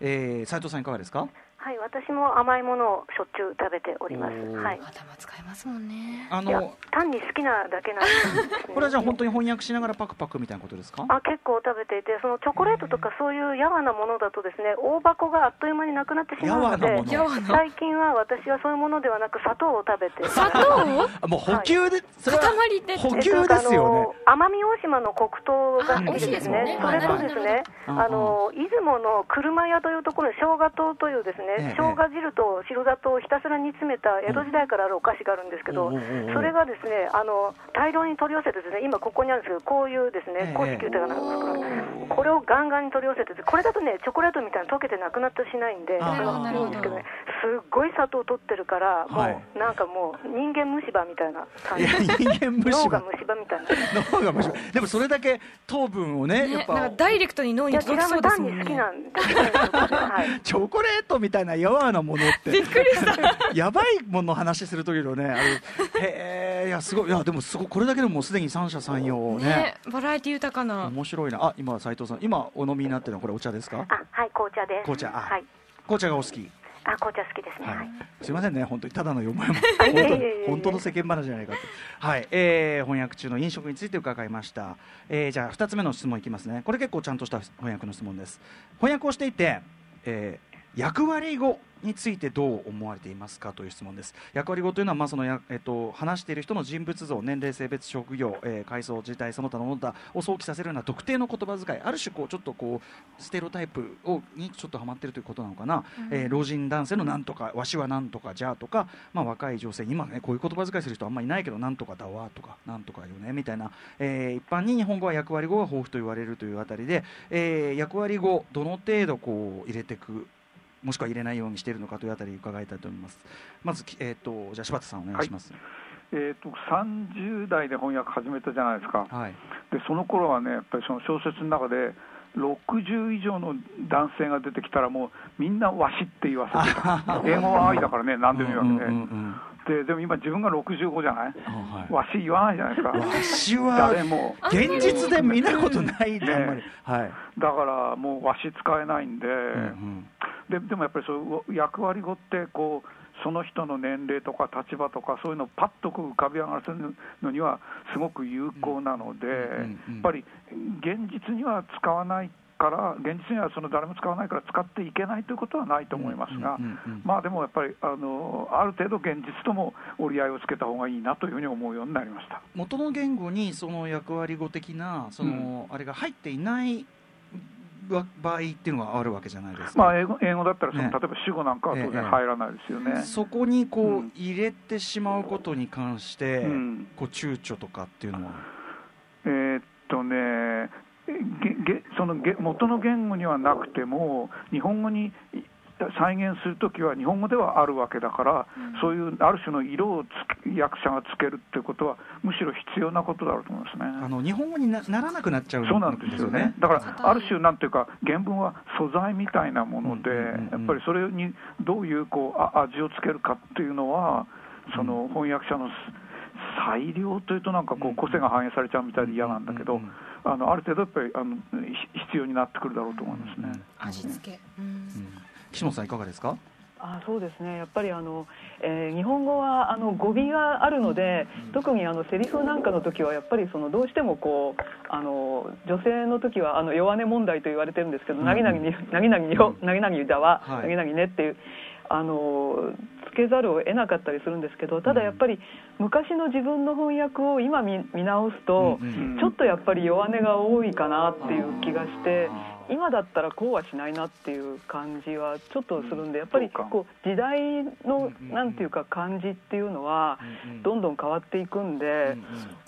えー斉藤さんいかがですか？はい、私も甘いものをしょっちゅう食べております。はい。頭使いますもんね。あの単に好きなだけなんです、ね。これはじゃあ本当に翻訳しながらパクパクみたいなことですか？あ結構食べていて、そのチョコレートとかそういうやわなものだとですね、大箱があっという間になくなってしまうのでやわなもの。やわな。最近は私はそういうものではなく砂糖を食べて。砂糖あもう補給で、それは塊で補給ですよね。奄美大島の黒糖が好きでですね、あそれとですね、あの出雲の車屋というところに生姜糖というですええね、生姜汁と白砂糖をひたすら煮詰めた江戸時代からあるお菓子があるんですけどそれがですね、あの大量に取り寄せてですね、今ここにあるんですけど、こういうですええ。ね、公式歌がなんです。これをガンガンに取り寄せてて、これだとね、チョコレートみたいに溶けてなくなったりしないんで、あーそれはいいんですけど。ね、すっごい砂糖取ってるから、もはうなんかもう人間虫歯みたいな感じ。脳が歯虫歯みたいな。脳が虫歯。でもそれだけ糖分をねダイレクトに脳いや、に届きそうですもんね。に好きなんですよね。はい。チョコレートみたいなやわなものって。びっくりした。やばいものの話する時のねあれへえいやすごい。いやでもすごい。これだけでもうすでに三者三様ね。ねバラエティ豊かな。面白いな。あ今斉藤さん。今お飲みになってるのはこれお茶ですか？あ、はい、紅茶です。紅茶。あはい。紅茶がお好き。あ、紅茶好きですね。ははい。い。すいませんね、本当にただのよもやまあ いえいえいえ本いえ当本当の世間話じゃないかと、はい。えー翻訳中の飲食について伺いました、えーじゃあ2つ目の質問いきますね、これ結構ちゃんとした翻訳の質問です。翻訳をしていて、えー役割語についてどう思われていますかという質問です。役割語というのは、まあそのやえっと、話している人の人物像、年齢、性別、職業、えー階層、時代、その他のものだを想起させるような特定の言葉遣い、ある種こう、ちょっとこうステロタイプをにちょっとはまっているということなのかな、えー老人男性のなんとか、わしはなんとかじゃあとか、まあ、若い女性に、今ね、こういう言葉遣いする人あんまりいないけど、なんとかだわとか、なんとかよねみたいな、えー一般に日本語は役割語が豊富と言われるというあたりで、えー役割語、どの程度こう入れていく。もしくは入れないようにしているのかというあたり伺いたいと思います。まず、きえっ、と、じゃあ柴田さんお願いします。えー、と30代で翻訳始めたじゃないですか、はい。でその頃はね、やっぱりその小説の中で、60以上の男性が出てきたら、もうみんなわしって言わせてた、英語は愛だからね、なんでもいいわけで、うんうんうんででも今、自分が65じゃない、あはいわし言わないじゃないですか、わしは誰も、現実で見たことないんで、あんまり。はい。だからもうわし使えないんで、うんででもやっぱりそう役割語ってこう、その人の年齢とか立場とか、そういうのをパッとこう浮かび上がらせるのには、すごく有効なので、やっぱり現実には使わないから、現実にはその誰も使わないから使っていけないということはないと思いますがまあでもやっぱりあの、ある程度現実とも折り合いをつけた方がいいなというふうに思うようになりました。元の言語にその役割語的なその、あれが入っていないわ場合っていうのがあるわけじゃないですか。まあ、英語英語だったらその、ね。例えば主語なんかは当ええ。然入らないですよね。そこにこう、うん。入れてしまうことに関して、うん。こう躊躇とかっていうのは、えーっとね、げげそのげ元の言語にはなくても、日本語にい再現するときは日本語ではあるわけだから、そういうある種の色を役者がつけるっていうことは、むしろ必要なことだろうと思いますね。あの日本語になならなくなっちゃうそうなんですよね。だから、ある種、なんていうか、原文は素材みたいなもので、やっぱりそれにどういうこうあ味をつけるかっていうのは、その翻訳者の裁量というと、なんかこう、個性が反映されちゃうみたいで嫌なんだけどあのある程度やっぱりあのひ必要になってくるだろうと思いますね。味付け、うん。うん岸本さんいかがですか？あそうですね。やっぱりあの、えー日本語はあの語尾があるので、特にあのセリフなんかの時はやっぱりそのどうしてもこうあの女性の時はあの弱音問題と言われてるんですけど、うんなぎなぎになぎなぎよなぎなぎだわ、はい。なぎなぎねっていうあのつけざるを得なかったりするんですけどただやっぱり昔の自分の翻訳を今見見直すと、うんうん。ちょっとやっぱり弱音が多いかなっていう気がして。今だったらこうはしないなっていう感じはちょっとするんでやっぱりこう時代のうんなんていうか感じっていうのはどんどん変わっていくんで、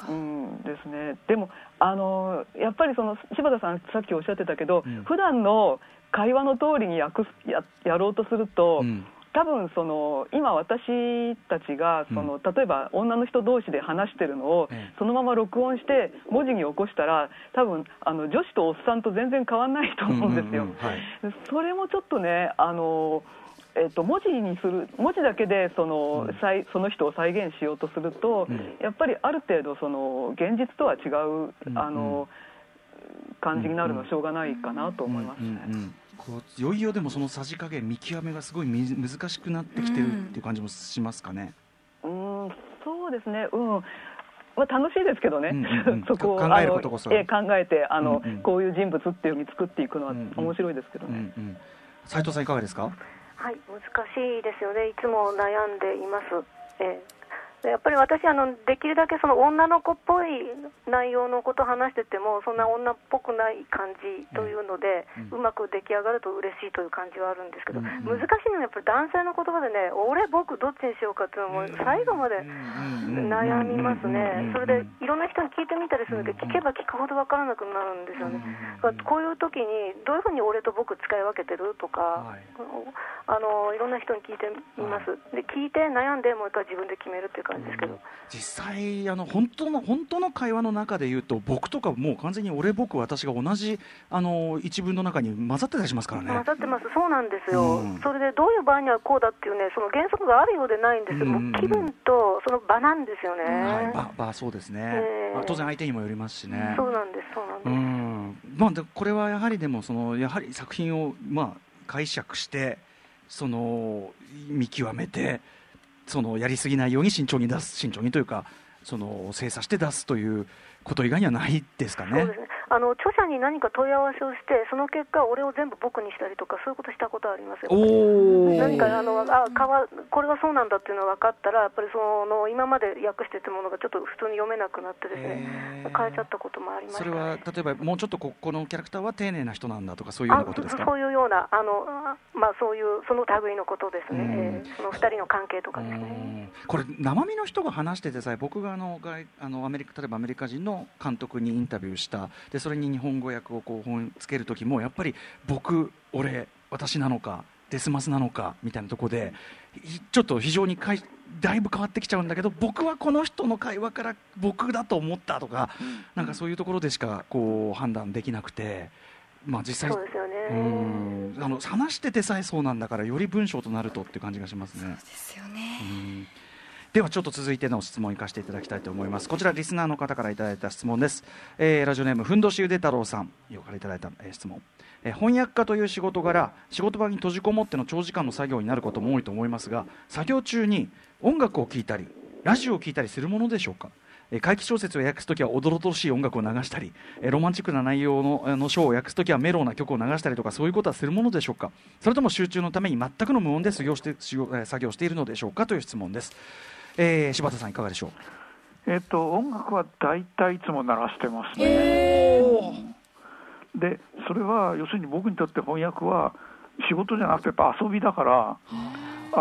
うんですね、でもあのやっぱりその柴田さんさっきおっしゃってたけど、うん。普段の会話の通りに訳すややろうとすると、うん多多分その今私たちがその、例えば女の人同士で話してるのをええ。そのまま録音して文字に起こしたら多分あの女子とおっさんと全然変わらないと思うんですよ。それもちょっとねあのえっと、文字にする文字だけでその,、うん。再その人を再現しようとすると、うん。やっぱりある程度その現実とは違う、うんあの感じになるのはしょうがないかなと思いますね。うんうんうんこういよいよでもそのさじ加減見極めがすごいみ難しくなってきてるっていう感じもしますかね。うんそうですね、うんまあ、楽しいですけどね、うんうんうん そこを考える考えてあの、うんうんこういう人物っていうふうに作っていくのはうんうん面白いですけどうんね。うん。斉藤さんいかがですか？はい、難しいですよね、いつも悩んでいます。ええでやっぱり私あの、できるだけその女の子っぽい内容のことを話してても、そんな女っぽくない感じというので、ううん。まく出来上がると嬉しいという感じはあるんですけど、うんうん。難しいのはやっぱり男性の言葉でね、俺、僕、どっちにしようかっていうのも、最後まで悩みますね、それでいろんな人に聞いてみたりするんだけど、聞けば聞くほど分からなくなるんですよね。だからこういう時にどういうふうに俺と僕使い分けてるとか、はい。あのいろんな人に聞いてみます、で聞いて悩んでもう一回自分で決めるっていう感じですけど、実際あの本当の本当の会話の中で言うと僕とかもう完全に俺僕私が同じあの一文の中に混ざってたりしますからね。混ざってます、そうなんですよ、うん。それでどういう場合にはこうだっていうね、その原則があるようでないんですよ、うん。うん気分とその場なんですよね、はい、ばばそうですね、ええ。まあ当然相手にもよりますしね。そうなんです、そうなんうです。ん。まあ、でこれはやはりでもそのやはり作品を、まあ、解釈してその見極めてそのやりすぎないように慎重に出す慎重にというかその精査して出すということ以外にはないですかね。そうですねあの著者に何か問い合わせをして、その結果、俺を全部僕にしたりとか、そういうことしたことありますよ。何かあのあかわこれはそうなんだっていうのが分かったら、やっぱりその今まで訳してたものがちょっと普通に読めなくなってですね、変えちゃったこともありました。ね。それは例えばもうちょっとここのキャラクターは丁寧な人なんだとかそういうようなことですか？あそういうような、あのあまあ、そういう、その類のことですね、うん。えーその二人の関係とかですね。うん。これ生身の人が話しててさえ僕があの外あのアメリカ例えばアメリカ人の監督にインタビューした。でそれに日本語訳をこう本つける時もやっぱり僕俺私なのかデスマスなのかみたいなところでひちょっと非常にかいだいぶ変わってきちゃうんだけど僕はこの人の会話から僕だと思ったとか、なんかそういうところでしかこう判断できなくて、まあ、実際そうですよね。うんあの話しててさえそうなんだからより文章となるとっていう感じがしますね。ですよね。うんではちょっと続いての質問を生かしていただきたいと思います。こちらリスナーの方からいただいた質問です、えーラジオネームふんどしゆで太郎さん。よからいただいた、えー質問、えー翻訳家という仕事柄仕事場に閉じこもっての長時間の作業になることも多いと思いますが作業中に音楽を聴いたりラジオを聴いたりするものでしょうか？怪奇小説を訳すときはおどろとしい音楽を流したり、ロマンチックな内容ののショーを訳すときはメロウな曲を流したりとかそういうことはするものでしょうか？それとも集中のために全くの無音で作業して作業しているのでしょうか？という質問です、えー柴田さんいかがでしょう？えっと音楽は大体いつも鳴らしてますね。でそれは要するに僕にとって翻訳は仕事じゃなくてやっぱ遊びだから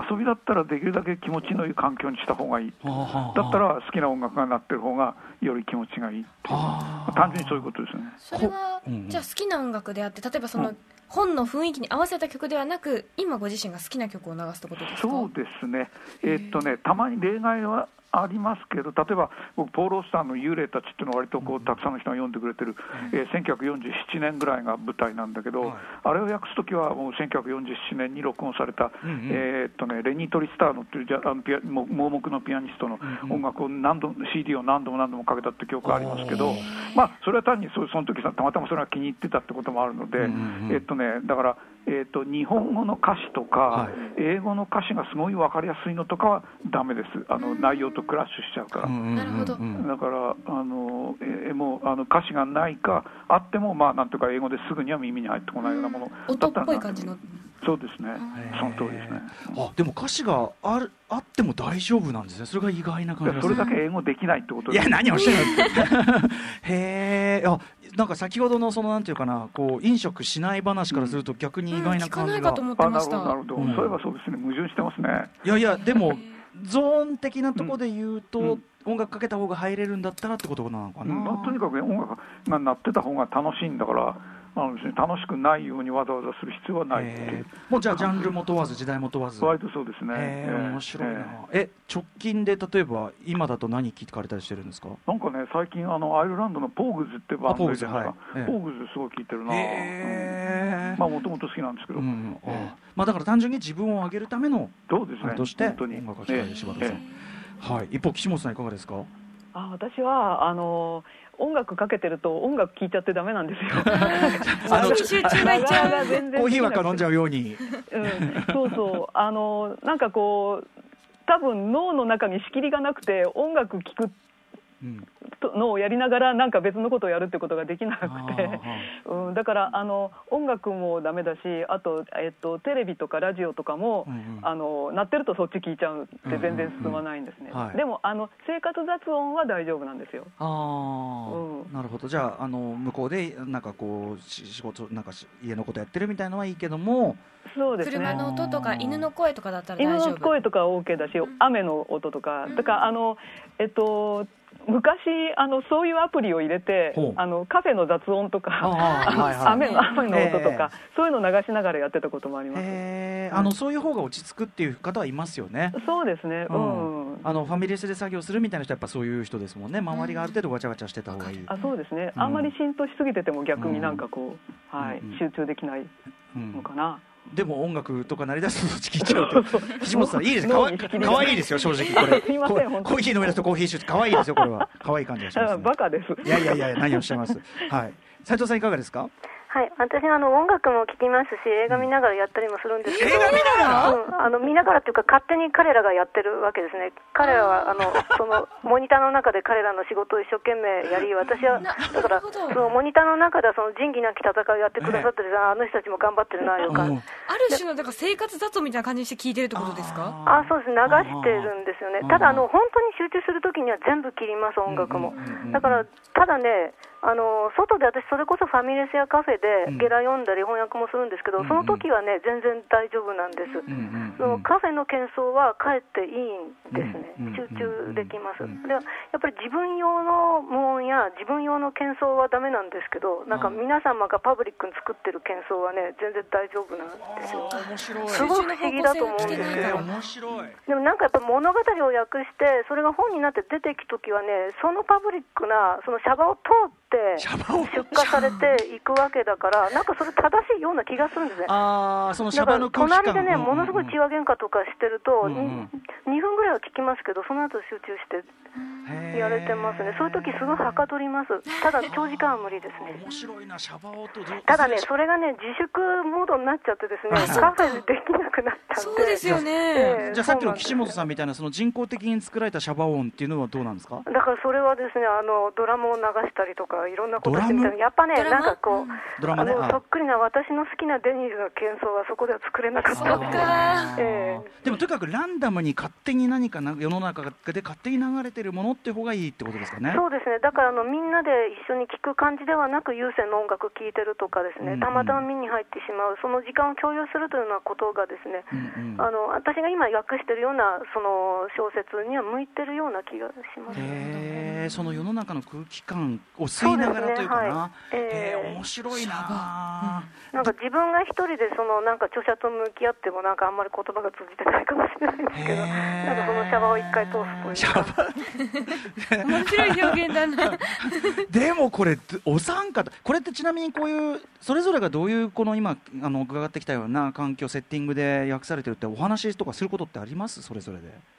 遊びだったらできるだけ気持ちのいい環境にした方がいい。だったら好きな音楽が鳴ってる方がより気持ちがいいっていう。あ。ー単純にそういうことですね。それは、じゃあ好きな音楽であって例えばその、うん。本の雰囲気に合わせた曲ではなく今ご自身が好きな曲を流すってことですか？そうですね、えーっとね、たまに例外はありますけど、例えば僕、ポール・オスターの幽霊たちっていうのは割とこうたくさんの人が読んでくれてる、えー1947年ぐらいが舞台なんだけど、はいあれを訳すときはもう1947年に録音された、えーっとね、レニー・トリスターノっていうじゃあのピアも盲目のピアニストの音楽を何度も CD を何度も何度もかけたって曲がありますけどまあ、それは単にそその時さたまたまそれが気に入ってたってこともあるので、えっとね、だから、えっと日本語の歌詞とか、はい。英語の歌詞がすごい分かりやすいのとかはダメです、あの内容とクラッシュしちゃうから。なるほど。うんだからあの、えーもうあの歌詞がないか、あっても、まあ、なんとか英語ですぐには耳に入ってこないようなものだ音ったらっぽい感じのそうですね、その通りですね。あでも歌詞があるあっても大丈夫なんですね。それが意外な感じそれだけ英語できないってこといや何をしゃるのへえあなんか先ほどのそのなんていうかなこう飲食しない話からすると逆に意外な感じが、ないかと思ってあなるました。ほどなるほど、うん。そういえばそうですね、矛盾してますね。いやいやでもゾーン的なところで言うと、うん。音楽かけた方が入れるんだったらってことなのかな、うん。まあ、とにかく音楽が鳴ってた方が楽しいんだから、あのですね、楽しくないようにわざわざする必要はないえーもうじゃあジャンルも問わず時代も問わず。割とそうですね、ええ面白いな、ええ直近で例えば今だと何聞かれたりしてるんですか？えなんかね、最近あの、アイルランドのポーグズってバンドじゃないですポーグズはい。ええ。ポーグズすごい聴いてるな、へー。まあもともと好きなんですけど、うんあまあ、だから単純に自分を上げるためのそうですね、として本当に。音楽を聴かれる柴田さん、えはい、一方岸本さんいかがですか？あ私はあの音楽かけてると音楽聴いちゃってダメなんですよ。あの集中がいっちゃうが全然コーヒーばっか飲んじゃうように。うん、そうそう。あのなんかこう多分脳の中に仕切りがなくて音楽聴くのをやりながらなんか別のことをやるってことができなくて、うん、だからあの音楽もダメだしあと、えっと、テレビとかラジオとかも、うんうん。あの鳴ってるとそっち聞いちゃうって全然進まないんですね、うんうんうんはい。でもあの生活雑音は大丈夫なんですよ。ああ、うん。なるほど。じゃああの向こうでなんかこうし仕事なんかし家のことやってるみたいのはいいけどもそうですね。車の音とか犬の声とかだったら犬大丈夫。の声とかは OK だし、雨の音とか、だからあの、えっと、昔あの、そういうアプリを入れてあのカフェの雑音とか、あーはいはい。雨の雨の音とか、えそういうの流しながらやってたこともあります。へー。あのそういう方が落ち着くっていう方はいますよね。そうですね、うん、あのファミレスで作業するみたいな人はやっぱそういう人ですもんね。周りがある程度わちゃわちゃしてた方がいい、あそうですね、うん。あんまり浸透しすぎてても逆になんかこう、はいうん。集中できないうんのかな。でも音楽とか鳴り出すとそっち聞いちゃうと岸本さんいいです。かわ かわいいですよ正直。これ。すいませんこ本当に。コーヒー飲み出すとコーヒーシューかわいいですよこれは。かわいい感じがします、あね、バカです。いやいやいや何をおっしゃいます？はい。斉藤さんいかがですか？はい、私あの音楽も聴きますし映画見ながらやったりもするんですけど、映画見ながら？うん、あの見ながらっていうか勝手に彼らがやってるわけですね。彼らはあのそのモニターの中で彼らの仕事を一生懸命やり私はなだからそのモニターの中ではその仁義なき戦いをやってくださってる、あの人たちも頑張ってるないう感じうん。ある種のだから生活雑音みたいな感じにして聞いてるってことですか？あそうです、流してるんですよね。ただあの、本当に集中するときには全部切ります、音楽も。だから、ただね、あの外で私、それこそファミレスやカフェうん。でゲラ読んだり翻訳もするんですけど、うんうん。その時はね、全然大丈夫なんです。うんうんそのカフェの喧騒はかえっていいんですね。うんうん、集中できます、うんでやっぱり自分用の無音や自分用の喧騒はダメなんですけど、なんか皆様がパブリックに作ってる喧騒はね、全然大丈夫なんですよ。あー面白い。すごい不思議だと思うんです集中の方向性が来てないえーから面白い。でもなんかやっぱ物語を訳して、それが本になって出ていくときはね、そのパブリックな、そのシャバを通ってシャバを。出荷されていくわけだから、なんかそれ正しいような気がするんですね。ああそのシャバの空気感。隣でね、うんうんうん。ものすごい血話喧嘩とかしてると、うんうん2分ぐらいは聞きますけど、その後集中してやれてますね、そういう時すごいはかどります、ただ長時間は無理ですね。面白いなシャバ音ただね、それがね、自粛モードになっちゃってですね、カフェでできなくなったんで。そうですよね。ええじゃあさっきの岸本さんみたいなその人工的に作られたシャバ音っていうのはどうなんですか？だからそれはですねあのドラムを流したりとかいろんなことしてみドラム？たりやっぱねなんかこう、ドラマね。ああ。のそっくりな私の好きなデニーズの喧騒はそこでは作れなかった。そっかええ。でもとにかくランダムに勝手に何かな世の中で勝手に流れてるものって方がいいってことですかねそうですね。だからあのみんなで一緒に聴く感じではなく有線の音楽聴いてるとかですね、うんうん。たまたま見に入ってしまうその時間を共有するというようなことがですね、うんうん。あの私が今訳してるようなその小説には向いてるような気がします。へえその世の中の空気感を吸いながらというかな。そうですね。はいええ。へえ面白いななんか自分が一人でそのなんか著者と向き合ってもなんかあんまり言葉が通じてないかもしれないんですけど、なんかそのシャバを一回通すというか。面白い表現だな。でもこれお三方これってちなみにこういうそれぞれがどういうこの今あの伺ってきたような環境セッティングで訳されてるってお話とかすることってあります？それぞれで。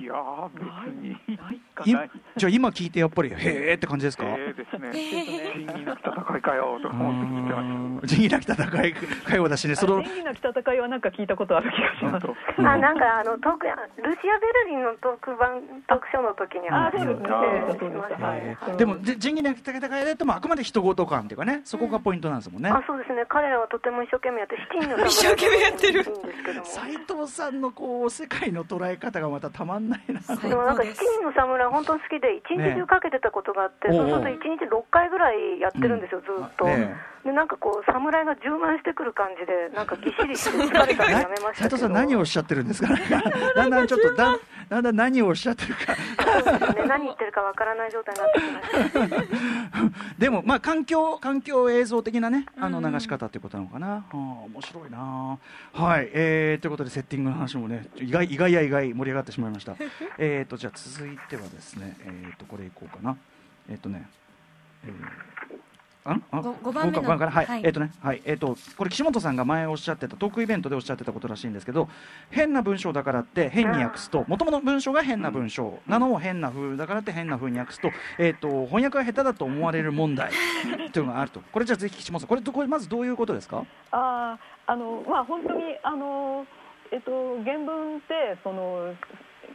いやー、別に。ないかいな。いじゃあ今聞いてやっぱりへえって感じですか、えーですね、仁義なき戦いかよと思って聞いてました。仁義なき戦い会話だしねその仁義なき戦いはなん。か聞いたことある気がします。う。んあなんかあのトークルシア・ベルリンの特番トークショーの時にあそうでもで仁義なき戦いだともあくまで人事感っていうかねそこがポイントなんですもんね、あそうですね。彼らはとても一生懸命やって七人の 一生懸命やってる。いいんですけども。斉藤さんのこう世界の捉え方がまたたまんないな。最でもなんか七高です人の侍本当に好きで一日中かけてたことがあって、ねそうすると一日6回ぐらいやってるんですよ、ずっと。えでなんかこう侍が充満してくる感じでなんかぎっしりして疲れたらやめましたけど。斉藤さん何をおっしゃってるんですか？だんだんちょっとだんだんだん何をおっしゃってるか。そうですね。何言ってるかわからない状態になってきました。でもまあ環境環境映像的なねあの流し方っていうことなのかな、はあ、面白いな。はい、えー、ということでセッティングの話もね意外意外や意外盛り上がってしまいました。えっとじゃあ続いてはですねえっ、とこれいこうかな。えっ、とね、えーあ？あ？ごご番目の五から？はい、はい。えっ、とねはい。えっ、とこれ岸本さんが前おっしゃってたトークイベントでおっしゃってたことらしいんですけど変な文章だからって変に訳すともともと文章が変な文章。なのを変な風だからって変な風に訳すとえっ、と翻訳が下手だと思われる問題っていうのがあると。これじゃあぜひ岸本さんこれどこれまずどういうことですか？あーあのまあ本当にあのえっと原文ってその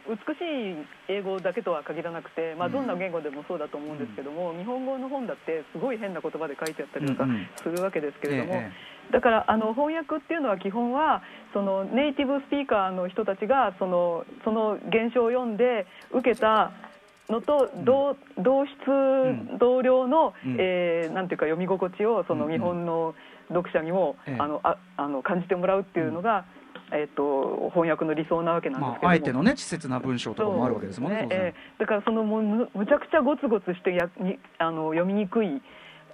美しい英語だけとは限らなくて、まあ、どんな言語でもそうだと思うんですけども、日本語の本だってすごい変な言葉で書いてあったりとかうんうん。するわけですけれども、えだからあの翻訳っていうのは基本はそのネイティブスピーカーの人たちがそのその現象を読んで受けたのと同,、同質ん同量の、うん。えーなんていうか読み心地をそのうん。うん日本の読者にも、ええ。あのああの感じてもらうっていうのが、えっと翻訳の理想なわけなんですけども、まああえてのね稚拙な文章とかもあるわけですもんね当然そう。ええ。だからそのむむちゃくちゃゴツゴツしてやにあの読みにくい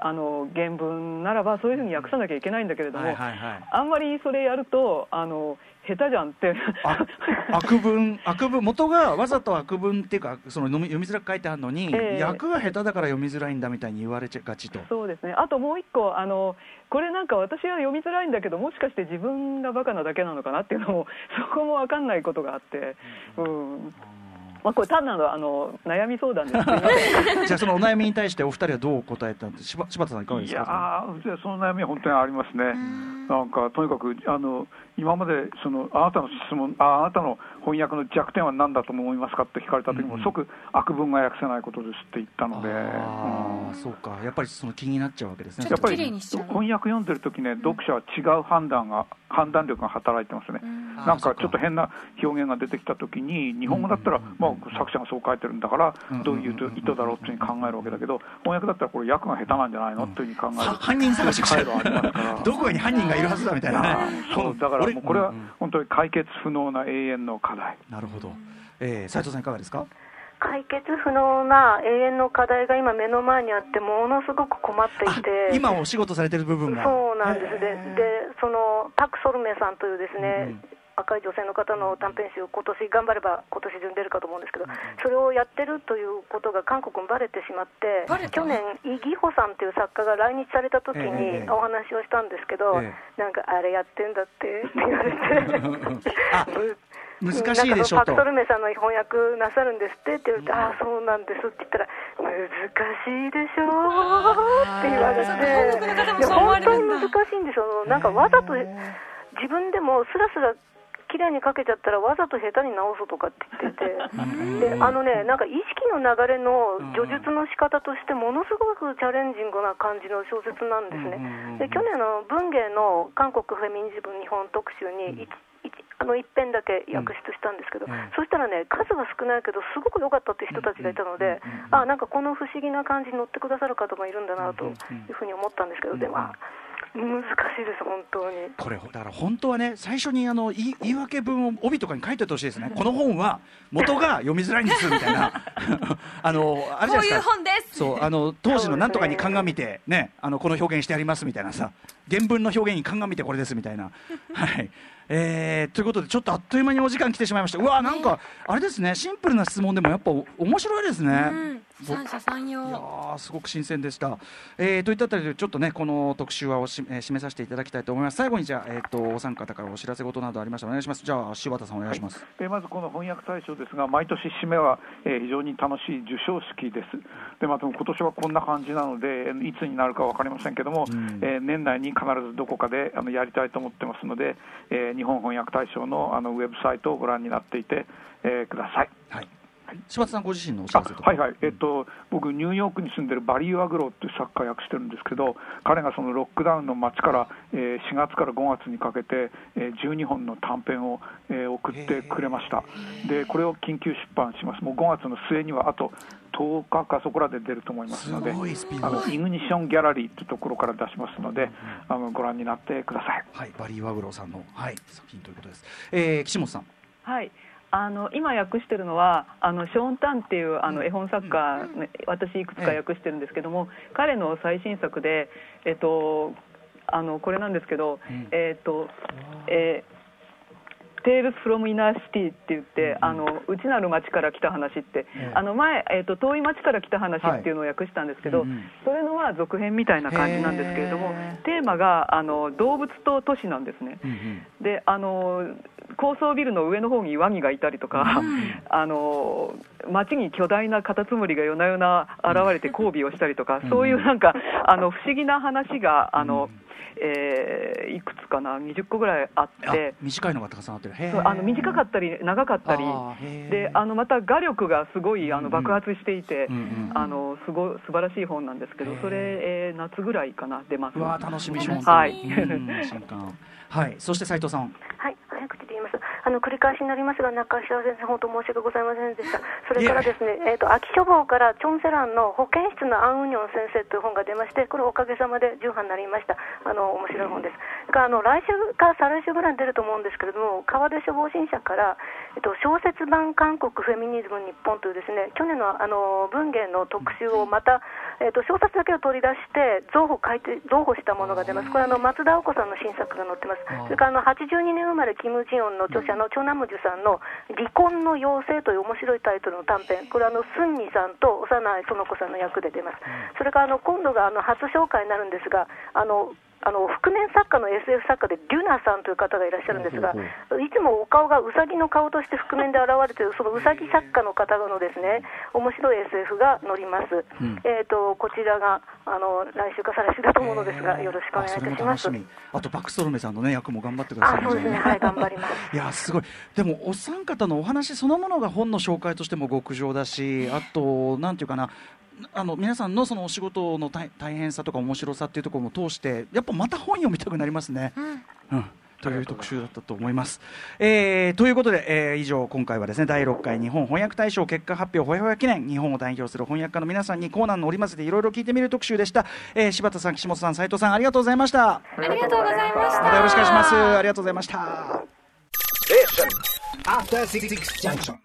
あの原文ならばそういうふうに訳さなきゃいけないんだけれども、はいはいはい。あんまりそれやるとあの下手じゃんって。あ悪文悪文元がわざと悪文っていうかその読み読みづらく書いてあるのに、ええ。訳が下手だから読みづらいんだみたいに言われちゃがちと。そうですね。あともう一個あのこれなんか私は読みづらいんだけどもしかして自分がバカなだけなのかなっていうのも そこも分かんないことがあって、うん。まあ、これ単なるあの悩み相談ですすいませんじゃあそのお悩みに対してお二人はどう答えたんです柴柴田さんいかがでいやすかーその悩みは本当にありますね。なんかとにかくあの今までそのあなたの質問ああなたの翻訳の弱点は何だと思いますかって聞かれた時も、うんうん。即悪文が訳せないことですって言ったので、ああそうか。やっぱりその気になっちゃうわけですね。ちょっと綺麗やっぱり翻訳読んでる時ね、読者は違う判断が判断力が働いてますね。なんかちょっと変な表現が出てきた時に日本語だったら、まあ、作者がそう書いてるんだからうんどういう意図だろうっていうふうに考えるわけだけど翻訳だったらこれ訳が下手なんじゃないの？っていうふうに考えるは犯人探しがし回路ありますから。どこに犯人がいるはずだみたいなね。そうだからもうこれは本当に解決不能な永遠の課題。なるほど、えー、斉藤さんいかがですか？解決不能な永遠の課題が今目の前にあってものすごく困っていて。今お仕事されてる部分が。そうなんです。へでそのタク・ソルメさんというですね、うんうん若い女性の方の短編集、今年頑張れば今年中に出るかと思うんですけど、それをやってるということが韓国にバレてしまってバレ、た？去年、イ・ギホさんという作家が来日された時えにえお話をしたんですけど、えなんかあれやってんだってって言われて。あ 難しいでしょと。パク・ソルメさんの翻訳なさるんですってって言われて、ああ、そうなんですって言ったら、難しいでしょーって言われて、本当に難しいんですよ、なんかわざと自分でもスラスラ綺麗に書けちゃったら、わざと下手に直すとかって言ってて、であのね、なんか意識の流れの叙述の仕方として、ものすごくチャレンジングな感じの小説なんですね。で去年の文芸の韓国フェミニズム日本特集にあの一編だけ訳出したんですけど、うん。ええそしたらね、数は少ないけど、すごく良かったって人たちがいたので、あなんかこの不思議な感じに乗ってくださる方もいるんだなというふうに思ったんですけど、でも、あ難しいです、本当に。これだから本当はね最初にあの言い言い訳文を帯とかに書いておいてほしいですね。この本は元が読みづらいんですみたいな。あのあれじゃこういうないですか。本です。そうあの当時のなんとかに鑑みてねあのこの表現してやりますみたいなさ。原文の表現に鑑みてこれですみたいな。はい。えー、ということでちょっとあっという間にお時間来てしまいました。うわなんかあれですね。シンプルな質問でもやっぱお面白いですね、うん三者三いや様ーすごく新鮮でした。えー、といったあたりでちょっとねこの特集はおし、えー締めさせていただきたいと思います。最後にじゃあえっ、とお三方からお知らせ事などありましたらお願いします。じゃあ柴田さんお願いします。えーまずこの翻訳大賞ですが、毎年締めは、えー非常に楽しい授賞式です。で、また今年はこんな感じなので、えーいつになるか分かりませんけども、うんえー年内に必ずどこかであのやりたいと思ってますので、えー日本翻訳大賞のあのウェブサイトをご覧になっていて、えーください。はい。柴田さんご自身のお知らせとはいはい、えっと、僕、ニューヨークに住んでるバリー・ユアグローっていう作家を訳してるんですけど、彼がそのロックダウンの街から、えー4月から5月にかけて、えー12本の短編を、えー送ってくれました、でこれを緊急出版します、もう5月の末にはあと10日かそこらで出ると思いますのですごいスピード。あのイグニションギャラリーというところから出しますので、あのご覧になってください。はい、バリー・ユアグローさんの、はい、作品ということです。えー、岸本さん。はいあの今訳してるのはあのショーン・タンっていうあの絵本作家、ね私いくつか訳してるんですけども、彼の最新作で、えっと、あのこれなんですけど、ん。えっとえー Tales from Inner City って言って、あの内なる町から来た話って、ええ。あの前、えっと遠い町から来た話っていうのを訳したんですけど、それのは続編みたいな感じなんですけれどもテーマがあの動物と都市なんですね。うんうん。であの高層ビルの上の方にワニがいたりとか、あの街に巨大なカタツムリが夜な夜な現れて交尾をしたりとか、そういうなんかあの不思議な話があの、えーいくつかな20個ぐらいあっあて。短いのがたくさんあってる。へそうあの短かったり長かったりであのまた画力がすごいあの爆発していて、うんうんあのすご素晴らしい本なんですけどそれ、えー夏ぐらいかな出ますうわー楽しみします。はいうん新刊。はい、そして斉藤さん。はい。あの繰り返しになりますが、中島先生、本当申し訳ございませんでした。それからですね、えっ、と秋書房からチョンセランの保健室のアンウニョン先生という本が出まして、これおかげさまで重版になりました。あの面白い本です。あの来週か再来週ぐらいに出ると思うんですけれども、川出書房新社からえっと小説版韓国フェミニズム日本というですね、去年のあの文芸の特集をまたえっと小説だけを取り出して増補書いて増補したものが出ます。これあの松田青子さんの新作が載ってます。それからあの82年生まれキム・ジヨンの著者のチョナムジュさんの離婚の妖精という面白いタイトルの短編。これあのスンニさんと幼い園子さんの役で出ます。それからあの今度があの初紹介になるんですが、あのあの覆面作家の SF 作家でデュナさんという方がいらっしゃるんですが、いつもお顔がウサギの顔として覆面で現れているそのウサギ作家の方のですね面白い SF が載ります。ん。えっ、とこちらがあの来週か再来週だと思うのですが、よろしくお願いいたします。あとバックストロメさんのね役も頑張ってください。あそうですね。はい 頑張ります。いやすごい。でもお三方のお話そのものが本の紹介としても極上だしあとなんていうかなあの皆さんのそのお仕事の大大変さとか面白さっていうところも通してやっぱまた本読みたくなりますね。うんという特集だったと思います。えーということで、えー以上今回はですね第6回日本翻訳大賞結果発表ほやほや記念日本を代表する翻訳家の皆さんにコーナーの織り交ぜていろいろ聞いてみる特集でした。えー柴田さん岸本さん斉藤さんありがとうございました。ありがとうございましたまたよろしくお願いします。ありがとうございました。After Six Junction.